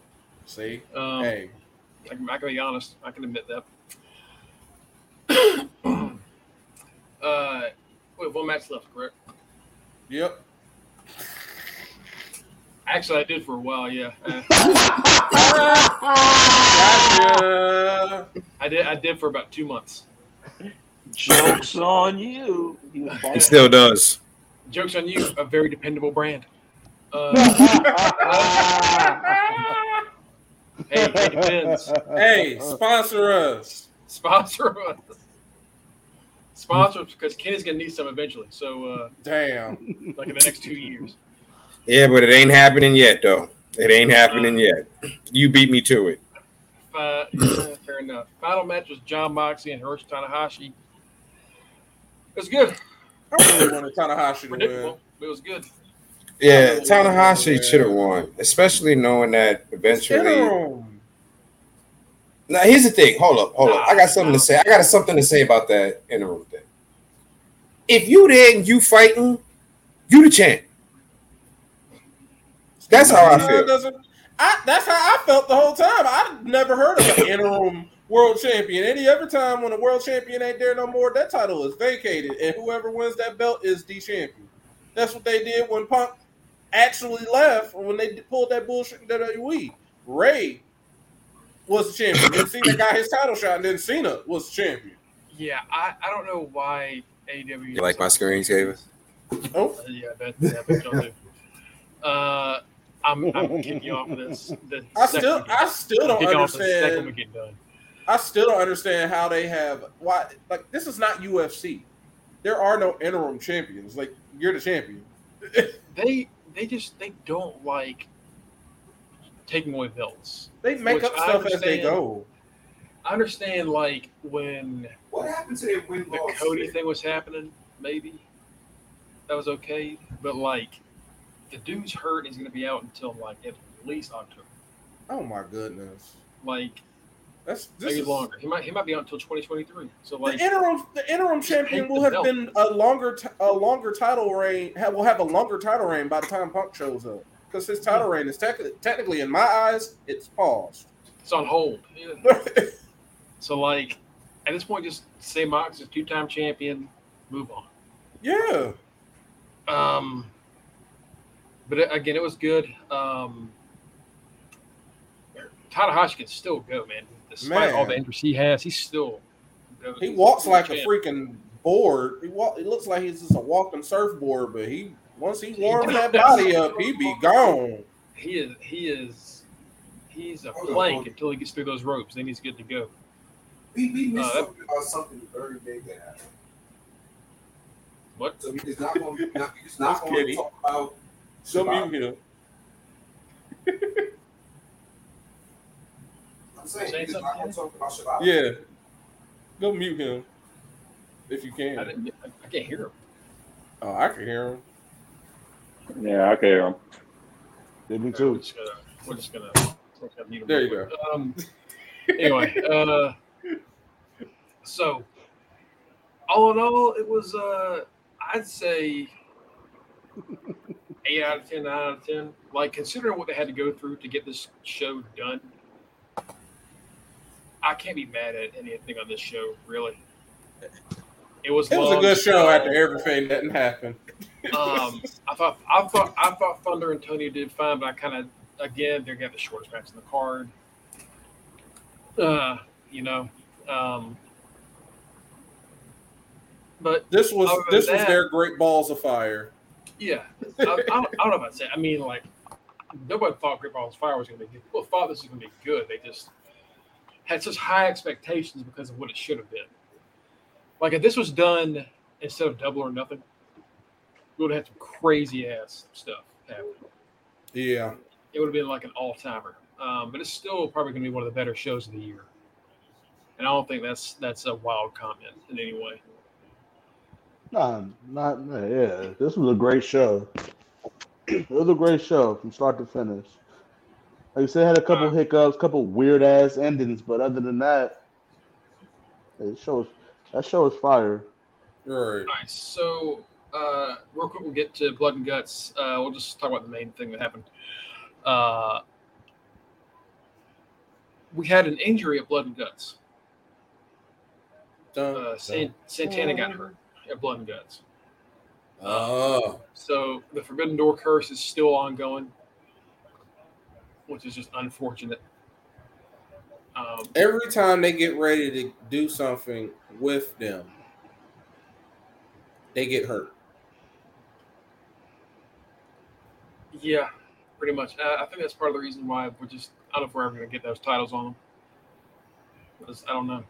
See, Um, hey, I, can, I can be honest. I can admit that. uh, we have one match left, correct? yep. Actually, I did for a while. Yeah, Uh, Gotcha. I did. I did for about two months. Jokes on you. He It still does. Jokes on you. A very dependable brand. Uh, hey, it depends. hey, sponsor us. Sponsor us. Sponsor us because Kenny's gonna need some eventually. So, uh, Damn. like in the next two years. Yeah, but it ain't happening yet, though. It ain't happening yet. You beat me to it. Uh, fair enough. Final match was Jon Moxley and Hiroshi Tanahashi. It was good. I really wanted Tanahashi to win. But it was good. Yeah, Tanahashi should have won, especially knowing that eventually. Interim. Now, here's the thing. Hold up, hold up. I got something to say. I got something to say about that interim thing. If you there and you fighting, you the champ. That's how I No, feel. I, that's how I felt the whole time. I've never heard of an interim world champion. Any other time when a world champion ain't there no more, that title is vacated, and whoever wins that belt is the champion. That's what they did when Punk actually left, when they pulled that bullshit in WWE. Rey was the champion. Then Cena got his title shot, and then Cena was the champion. Yeah, I, I don't know why AEW. You like my screens, Davis? Oh, Uh, yeah, I bet, yeah, I bet y'all do. Uh, I'm, I'm gonna kick you off of this. The I still, I still don't kick off the second we understand. get done. I still don't understand how they have why. Like this is not UFC. There are no interim champions. Like you're the champion. They they just they don't like taking away belts. They make up stuff as they go. I understand like when What happened to their win the Cody thing was happening, maybe that was okay. But like the dude's hurt, he's gonna be out until like at least October. Oh my goodness. Like That's this maybe is, longer. He might he might be out until 2023. So like the interim the interim champion will have belt. been a longer t- a longer title reign will have a longer title reign by the time Punk shows up because his title reign is tec- technically in my eyes it's paused. it's on hold. Yeah. So like at this point, just say Mox is two time champion, move on. yeah, Um, but it- again, it was good. Um, Tanahashi can still go, man. Despite all the Man. injuries he has, he's still. he walks like a champ. freaking board. He walk. It looks like he's just a walking surfboard, but he once he warms that body up, he be gone. He is. He is. He's a plank until he gets through those ropes. Then he's good to go. We, we missed Uh, something about something very big that happened. What? So it's not going to not, it's not going to talk about. So Shibata. mute him. I'm saying Saying it's not something, going to talk about Shibata. Yeah, go mute him if you I, can. didn't, I can't hear him. Oh, I can hear him. Yeah, I can hear him. Yeah, me We're too. just gonna. We're just gonna. we're gonna mute him There real you quick. Um. Anyway, uh, so all in all, it was. Uh, I'd say eight out of ten. Nine out of ten. Like considering what they had to go through to get this show done, I can't be mad at anything on this show. Really, it was. It was a good show after everything that happened. Um, I thought I thought I thought Thunder and Toni did fine, but I kind of again they got the shortest match in the card. Uh, you know, um, but This was this than was that- their great balls of fire. Yeah, I, I, don't, I don't know about say. I mean, like nobody thought Great Balls of Fire was going to be good. People thought this was going to be good. They just had such high expectations because of what it should have been. Like if this was done instead of Double or Nothing, we would have had some crazy ass stuff happen. Yeah, it would have been like an all timer. Um, but it's still probably going to be one of the better shows of the year. And I don't think that's that's a wild comment in any way. Nah, not yeah. This was a great show. It was a great show from start to finish. Like you said, it had a couple hiccups, couple weird ass endings, but other than that, it shows that show is fire. right. All right, so uh, real quick, we'll get to blood and guts. Uh, we'll just talk about the main thing that happened. Uh, we had an injury at blood and guts. Dun, Uh, dun. San- Santana got hurt at blood and guts. Oh, So the Forbidden Door curse is still ongoing, which is just unfortunate. Um, every time they get ready to do something with them, they get hurt. yeah, pretty much. Uh, I think that's part of the reason why we're just. I don't know if we're ever going to get those titles on them. I don't know.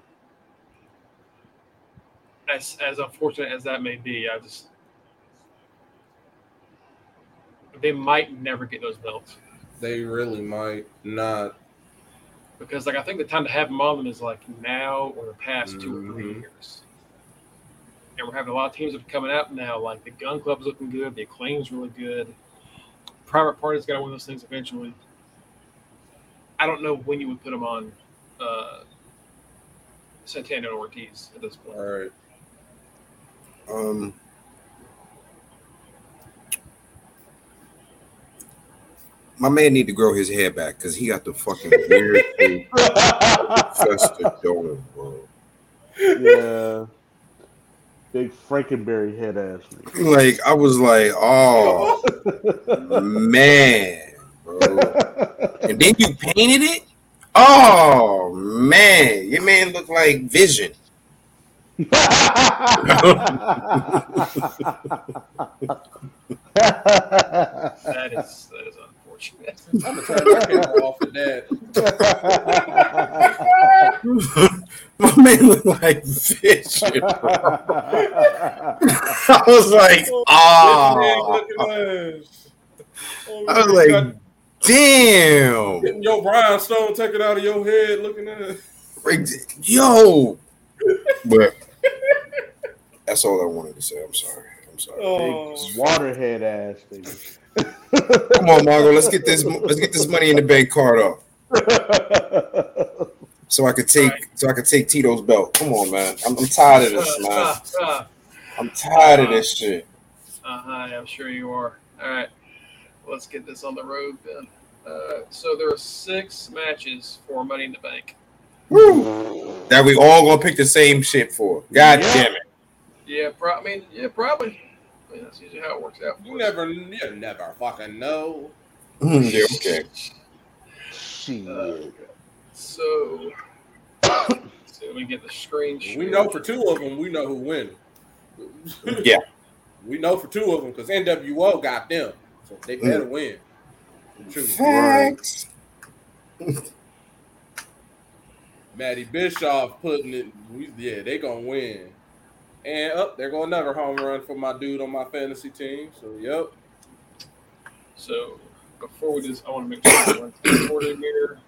As as unfortunate as that may be, I just they might never get those belts They really might not. because, like, I think the time to have them on them is like now or the past two or three Mhm. years. And we're having a lot of teams that are coming out now. Like the Gunn Club's looking good, the Acclaim's really good. Private Party's got to win those things eventually. I don't know when you would put them on uh, Santana and Ortiz at this point. All right. Um, my man need to grow his hair back because he got the fucking weird thing Fester Dome, bro. yeah. Big Frankenberry head ass. Like I was like, oh man, bro. And then you painted it. Oh man, your man looked like Vision. That is that is unfortunate. I'm gonna turn my camera off at that. My man looked like Vision. I was like, Man, ah. oh. look at us. Oh, I was like, got- Damn. Getting your rhinestone taken out of your head, looking at it. Yo. But that's all I wanted to say. I'm sorry. I'm sorry. Oh, Big waterhead ass nigga. Come on, Margo. Let's get this. Let's get this money in the bank card off, so I could take. So I could take Tito's belt. Come on, man. I'm, I'm tired of this, man. Uh, uh, I'm tired of this shit. uh-huh, I'm sure you are. All right, let's get this on the road then. Uh, so there are six matches for Money in the Bank. Woo. That we all gonna pick the same shit for. God Yeah. damn it. Yeah, pro- I mean, yeah, probably. I mean, that's usually how it works out. you never, you never fucking know. Mm, yeah, okay. Shit. So, so let me get the screen. We shared. know for two of them, we know who win. Yeah. we know for two of them because NWO got them, so they better win. True. Facts. Matty Bischoff putting it. We, yeah, they gonna win. And up, there go another home run for my dude on my fantasy team. So yep. So before we just, I want to make sure everyone's recorded here.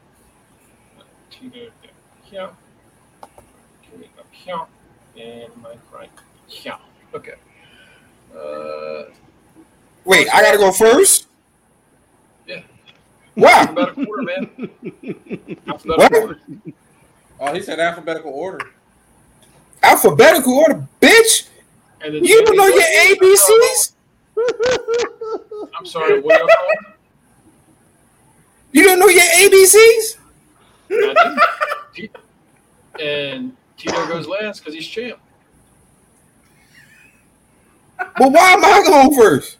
Tito account, account, and my right account. Okay. Uh, Wait, I gotta go first. Yeah. Wow. alphabetical order, man. Alphabetical What? order. Oh, he said alphabetical order. Alphabetical order, bitch. You don't know your ABCs. I'm sorry. What y'all call it? You don't know your ABCs. I do. T- And Tito goes last because he's champ. But why am I going first?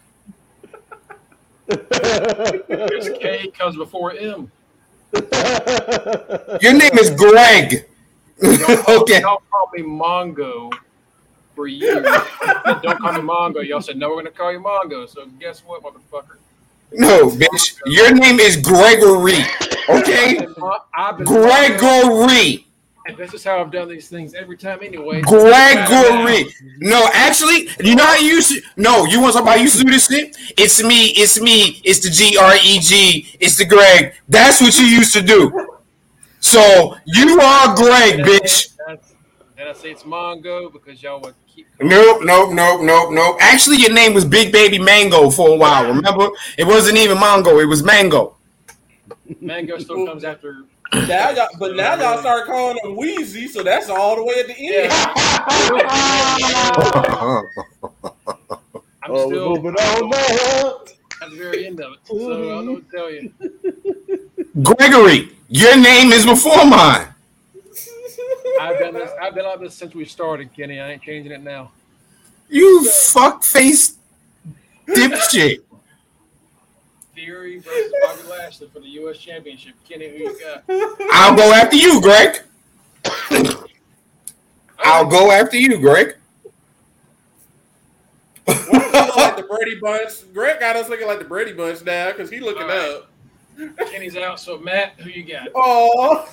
Because K comes before M. Your name is Greg. okay. Y'all call me Mongo for years. Don't call me Mongo. Y'all said, no, we're going to call you Mongo. So guess what, motherfucker? No, bitch. Your name is Gregory. Okay? I've been I've been Gregory. And this is how I've done these things every time anyway. Gregory. No, actually, you know how you used to. No, you want somebody used to do this shit? It's me. It's me. It's the G R E G. It's the Greg. That's what you used to do. So you are Greg, bitch. And I say it's Mongo because y'all would keep. Nope, nope, nope, nope, nope. Actually, your name was Big Baby Mango for a while. Remember? It wasn't even Mongo. It was Mango. Mango still comes after. Now y'all, but now y'all start calling him Wheezy, so that's all the way at the end. Yeah. I'm Oh, we're still moving on now. at the very end of it. So I don't know what to tell you. Gregory, your name is before mine. I've done this. I've been like this since we started, Kenny. I ain't changing it now. You fuck face dipshit. Theory versus Bobby Lashley for the U.S. Championship. Kenny, who you got? I'll go after you, Greg. I'll go after you, Greg. Why do you look like the Brady Bunch. Greg got us looking like the Brady Bunch now because he looking All right. up. Kenny's out. So Matt, who you got? Oh.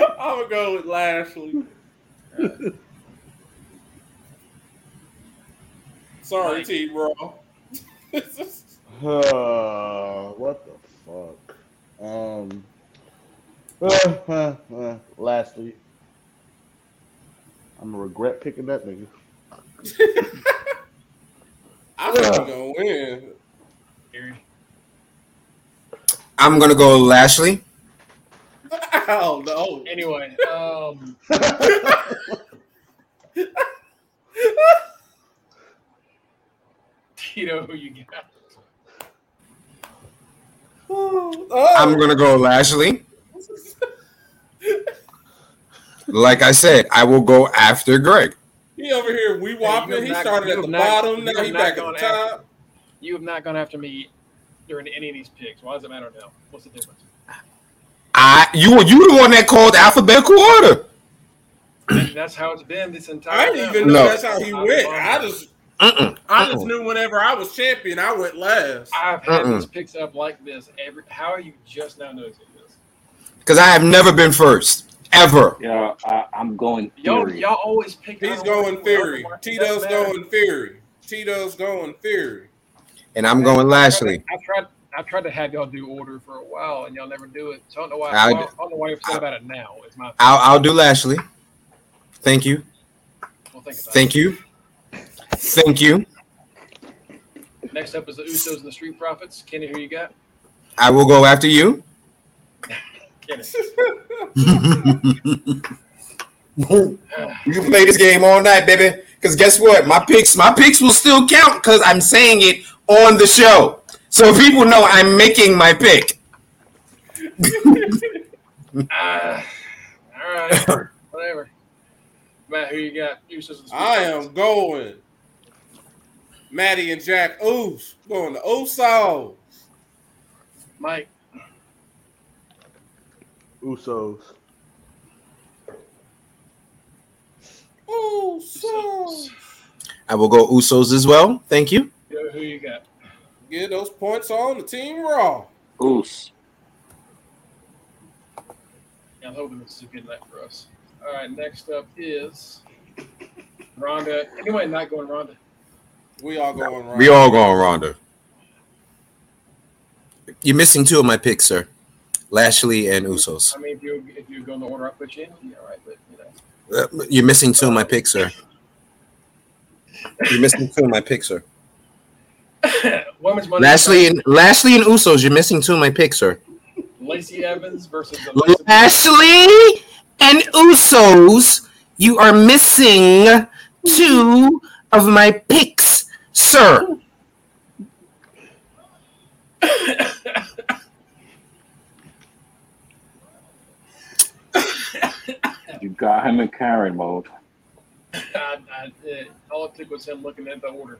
I'm gonna go with Lashley. Sorry, Mike. T. Raw. Uh, what the fuck? Um. Uh, uh, uh, lastly, I'm gonna regret picking that nigga. I think we're gonna win. Theory. I'm gonna go Lashley. Oh no. Anyway, um, Tito, who you got? Oh. I'm gonna go Lashley. Like I said, I will go after Greg. He over here we you whopping. have he started you at the not- bottom. Now he back at the top. You have not gone after me during any of these picks. Why does it matter now? What's the difference? I you were you the one that called alphabetical order. And that's how it's been this entire. I didn't even know No. that's how he went. I just Mm-mm. I just knew whenever I was champion, I went last. I've had Mm-mm. these picks up like this every. How are you just now noticing this? Because I have never been first. Ever. Yeah, I, I'm going Y'all, y'all always pick. He's I don't going know, theory. Tito's going theory. Tito's going theory. And I'm going Lashley. I tried. I tried to have y'all do order for a while, and y'all never do it. So I don't know why. I- I, don't know why you're upset about it now. It's my I'll I'll do Lashley. Thank you. well, think about Thank you. Thank you. Next up is the Usos and the Street Profits. Kenny, who you got? I will go after you. Kenny. you can play this game all night, baby. Because guess what? My picks, my picks will still count because I'm saying it on the show. So people know I'm making my pick. Ah, all right, whatever. Matt, who you got? Usos and the Street I am going. Maddie and Jack Oos going to Usos. Mike. Usos. Usos. I will go Usos as well. Thank you. Who who you got? Get those points on the team Raw. Oos. Yeah, I'm hoping this is a good night for us. All right, next up is Ronda. Anybody not going Ronda? We all going Raw. We all going Ronda. You're missing two of my picks, sir. Lashley and Usos. I mean, if you if you go in the order I put you in, yeah, all right, but you know. Uh, You're missing two of my picks, sir. You're missing two of my picks, sir. Women's money. Lashley and Lashley and Usos. You're missing two of my picks, sir. Lacey Evans versus the Lashley and Usos. You are missing two of my picks, sir. You got him in Karen mode. I, I, uh, all it took was him looking at the order.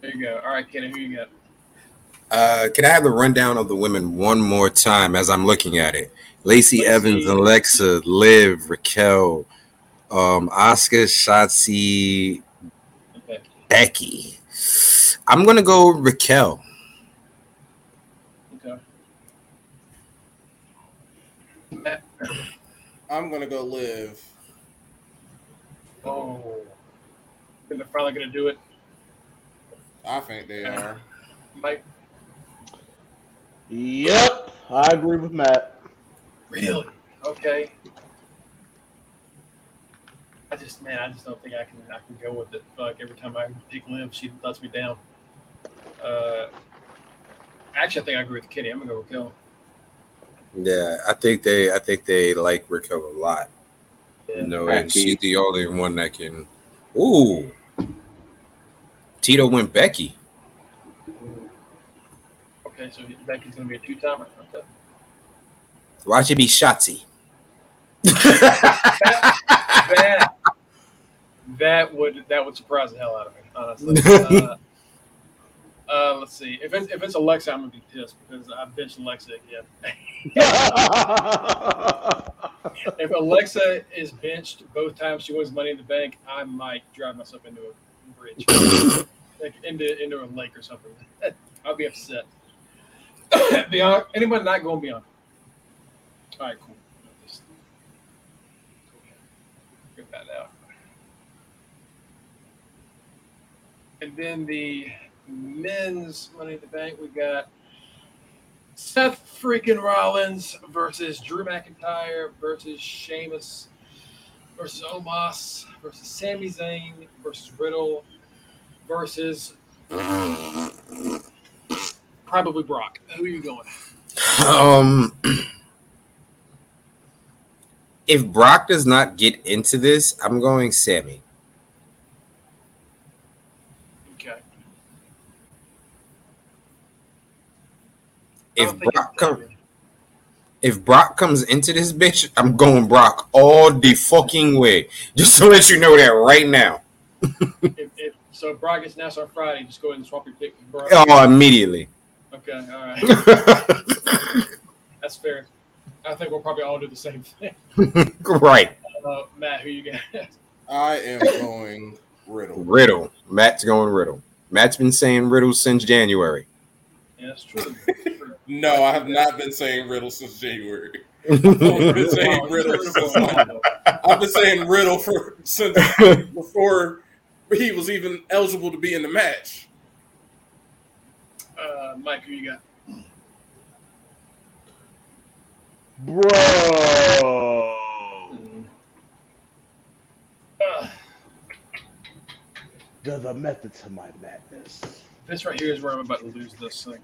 There you go. All right, Kenny, who you got? Uh, can I have the rundown of the women one more time as I'm looking at it? Lacey Lacey. Evans, Alexa, Liv, Raquel, um, Asuka, Shotzi, Okay. Becky. I'm gonna go Raquel. Okay. I'm gonna go Liv. Oh. Think they're finally going to do it. I think they are. Mike. Yep, I agree with Matt. Really? Okay. I just, man, I just don't think I can, I can go with it. Like every time I pick Liv, she lets me down. Uh, actually, I think I agree with Kenny. I'm gonna go with Kill. Yeah, I think they I think they like Raquel a lot. You know, and Becky. she's the only one that can ooh. Tito went Becky. Okay, so Becky's gonna be a two timer. Okay. Watch it be Shotzi. That that would that would surprise the hell out of me, honestly. Uh, uh, let's see. If it's if it's Alexa, I'm gonna be pissed because I benched Alexa again. if Alexa is benched both times she wins Money in the Bank, I might drive myself into a bridge, like into into a lake or something. I'll be upset. Beyond anyone not going beyond. All right, cool. Just Get that out. And then the men's Money in the Bank, we got Seth freaking Rollins versus Drew McIntyre versus Sheamus versus Omos versus Sami Zayn versus Riddle versus probably Brock. Who are you going? Um, if Brock does not get into this, I'm going Sami. Okay. I If Brock it's that come, good. if Brock comes into this bitch, I'm going Brock all the fucking way. Just to let you know that right now. if, if, so if Brock gets announced on Friday, just go ahead and swap your pick with Brock. Oh, immediately. Okay, all right. That's fair. I think we'll probably all do the same thing. right. Uh, Matt, who you got? I am going Riddle. Riddle. Matt's going Riddle. Matt's been saying Riddle since January. yeah, that's true. No, I have not been saying Riddle since January. I've been saying Riddle since I've been saying Riddle for since before he was even eligible to be in the match. Uh, Mike, who you got? Bro. Uh, There's a method to my madness. this right here is where I'm about to lose this thing.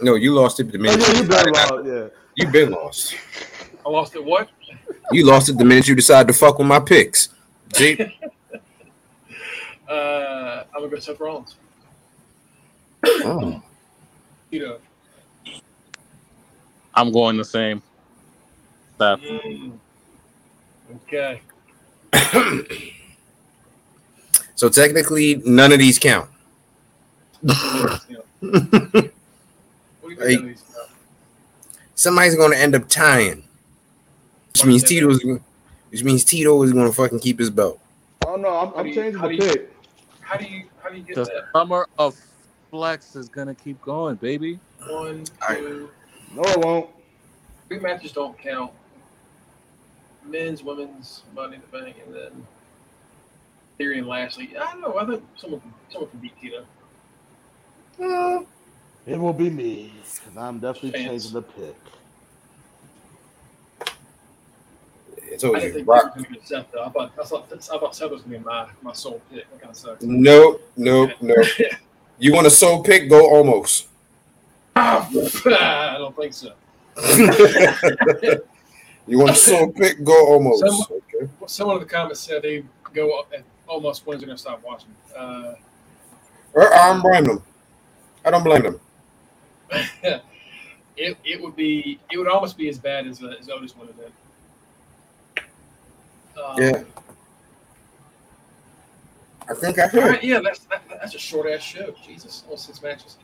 No, you lost it the Oh, minute yeah, you you decided better not- out, yeah. you been lost. I lost it. What? You lost it the minute you decided to fuck with my picks. See? Uh, I'm gonna go Seth Rollins. Oh. You know. I'm going the same. Seth. Mm. Okay. so technically, none of these count. Yeah. What do you think Hey. of these? Uh, Somebody's going to end up tying, which means Tito's, which means Tito is going to fucking keep his belt. Oh no, I'm, I'm do you- changing the do you- pick. How do you how do you get The that? summer of flex is gonna keep going, baby. One, I- two, No, it won't. three matches don't count. Men's, women's, Money in the Bank, and then Theory and Lashley. I don't know. I think someone someone can beat Tito. It will be me because I'm definitely Fans. changing the pick. It's I always didn't think rock. Was going to get Seth though. I thought I thought I thought Seth was going to be my my sole pick. That kind of sucks. Nope, nope, nope. You want a soul pick? Go Omos. I don't think so. you want a soul pick? Go Omos. Some- Okay. Someone in the comments said they go up at almost when's they're going to stop watching. Uh, I don't blame them. I don't blame them. it it would be it would almost be as bad as uh, as Otis would have been. Um, Yeah. I think I heard. right, yeah, that's that, that's a short ass show. Jesus, all six matches.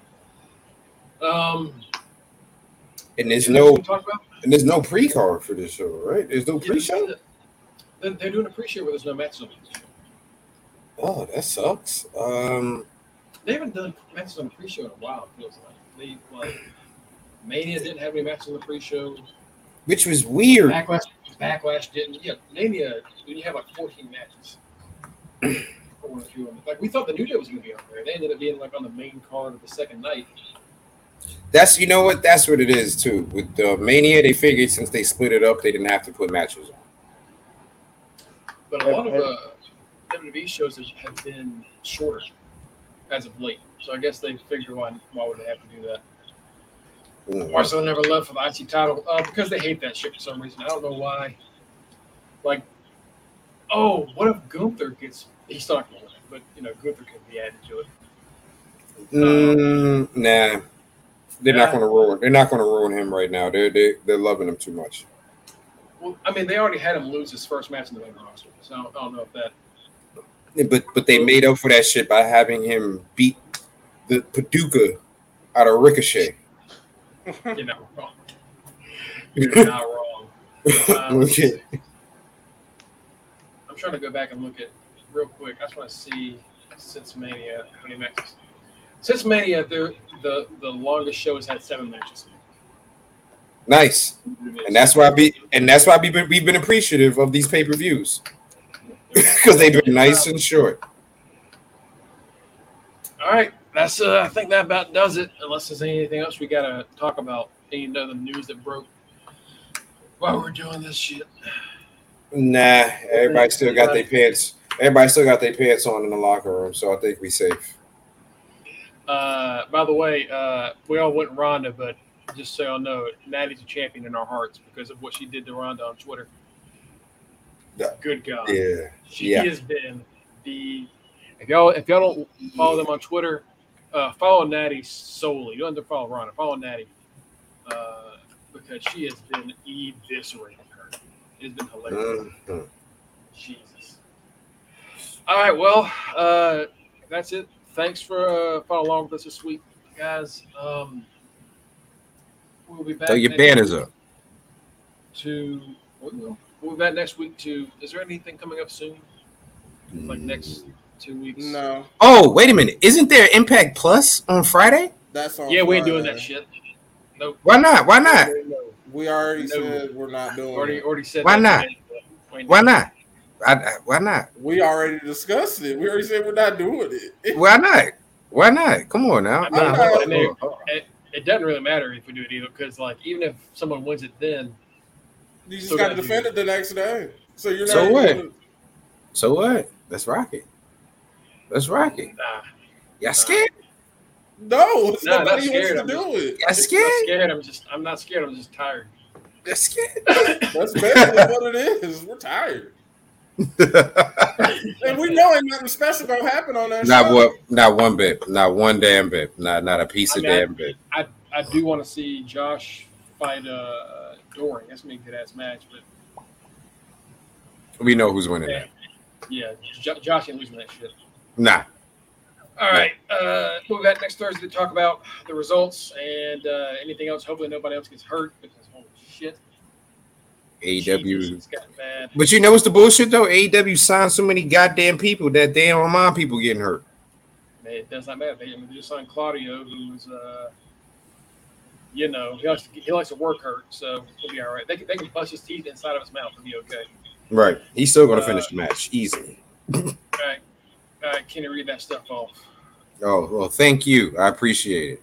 Um, And there's no and there's no pre card for this show, right? There's no pre show. They're, they're doing a pre-show where there's no matches on the show. Oh, that sucks. Um, They haven't done matches on the pre-show in a while. It feels like they like Mania didn't have any matches on the pre-show. which was weird. Backlash, Backlash didn't. Yeah, Mania when you have like 14 matches. for one or two of them. Like we thought the New Day was going to be on there. They ended up being like on the main card of the second night. That's you know what? That's what it is too. With the Mania, they figured since they split it up, they didn't have to put matches on. But a lot of uh, WWE shows have been shorter as of late. So I guess they figured why why would they have to do that? Mm. Marcel never left for the IC title uh, because they hate that shit for some reason. I don't know why. Like, oh, what if Gunther gets? He's not going to win, but you know Gunther can be added to it. Mm, nah, they're not going to ruin. They're not going to ruin him right now. They're they, they're loving him too much. Well, I mean, they already had him lose his first match in the main roster, so I don't, I don't know if that. But but they made up for that shit by having him beat the Paducah out of Ricochet. You know, wrong. You're not wrong. Um, okay. I'm trying to go back and look at real quick. I just want to see since Mania how many matches. Since Mania, the the the longest show has had seven matches. Nice, and that's why be and that's why we've been, we've been appreciative of these pay per views because they've been nice and short. All right, that's uh, I think that about does it. Unless there's anything else we gotta talk about, any other news that broke while we're doing this shit. Nah, everybody still got their pants. Everybody still got their pants on in the locker room, so I think we safe. Uh, by the way, uh, we all went Ronda, but just so y'all know, Natty's a champion in our hearts because of what she did to Ronda on Twitter. Yeah. Good God. Yeah, She Yeah. has been the if y'all if y'all don't follow them on Twitter, uh, follow Natty solely. You don't have to follow Ronda. Follow Natty uh, because she has been eviscerating her. It's been hilarious. Mhm. Jesus. All right, well, uh, that's it. Thanks for uh, following along with us this week, guys. Um, we'll be back. throw your next banners up. To we will. We'll be back next week. To is there anything coming up soon? Like next two weeks? No, Oh, wait a minute! Isn't there Impact Plus on Friday? that's on. Yeah, we ain't doing Friday. that shit. Nope. Why not? Why not? We already No. said we're not doing. Already, it. already said. Why that not? today, but we ain't Why not? I, I- why not? We already discussed it. We already said we're not doing it. Why not? Why not? Come on now. I'm Nah, not- hold on, and they- hold on, hold on. It, it doesn't really matter if we do it either, because like even if someone wins it, then You just Still got to gotta defend it the next day. So you're not. So what? gonna- So what? Let's rock it. Let's rock it. nah. Y'all scared? No, it's No, I'm not nobody who wants scared. to I'm do it. Y'all I'm not scared? scared. I'm just I'm not scared. I'm just tired. Y'all scared? That's basically what it is. We're tired, and we know ain't nothing special gonna happen on that. not show. what? Not one bit. Not one damn bit. Not not a piece I of mean, I- damn bit. I I do want to see Josh fight uh Doering. That's be good ass match. But We know who's winning that. yeah, jo- Josh ain't losing that shit. Nah. All right, uh, we'll be back next Thursday to talk about the results and uh, anything else. Hopefully, nobody else gets hurt because holy shit, AEW. it's gotten bad. But you know what's the bullshit though? AEW signed so many goddamn people that they don't mind people getting hurt. It does not matter. They, I mean, they just signed Claudio, who's, uh, you know, he likes, to, he likes to work hurt, so he'll be all right. They can, they can bust his teeth inside of his mouth and be okay. Right. He's still gonna Uh, finish the match easily. All right, all right, can you read that stuff off? Oh well, thank you. I appreciate it.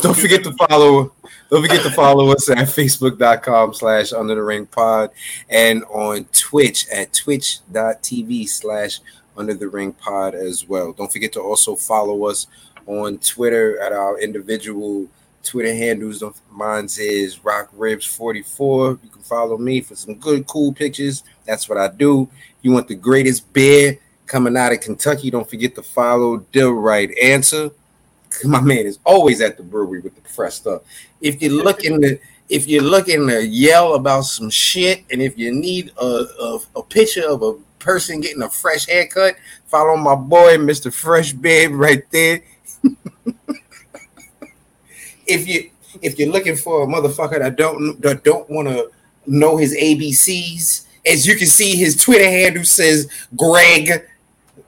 Don't forget to follow. Don't forget to follow us at facebook.com slash under the ring pod and on Twitch at twitch.tv slash under the ring pod as well. Don't forget to also follow us on Twitter at our individual Twitter handles. Don't- Mine's is Rock Ribs 44. You can follow me for some good, cool pictures. That's what I do. You want the greatest beer coming out of Kentucky? Don't forget to follow the right answer. My man is always at the brewery with the fresh stuff. If you're looking to, if you're looking to yell about some shit, and if you need a, a, a picture of a person getting a fresh haircut, follow my boy, Mr. Fresh Babe, right there. if you if you're looking for a motherfucker that don't that don't want to know his ABCs, as you can see, his Twitter handle says Greg.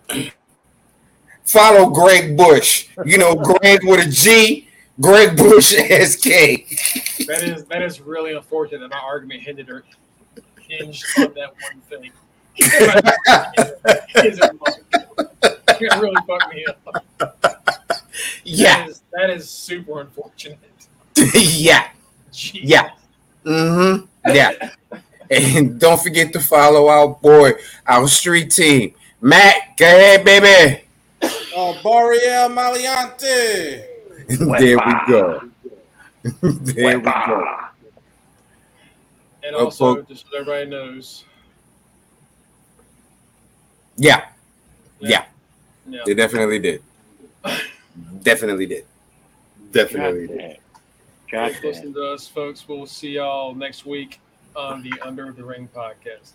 Follow Greg Bush. You know, Greg with a G, Greg Bush SK. That is that is really unfortunate that my argument hindered or hinged on that one thing. It really fucked me up. Yeah, That is, that is super unfortunate. yeah, Jeez. Yeah. mm-hmm, yeah. And don't forget to follow our boy, our street team. Matt, go ahead, baby. Oh, Boreal Maliante. there we go. there we go. And Oh, also, fuck. just so everybody knows, Yeah, yeah, they definitely did. Definitely did. Definitely did. Goddamn. God Thanks for listening to us, folks. We'll see y'all next week on the Under the Ring podcast.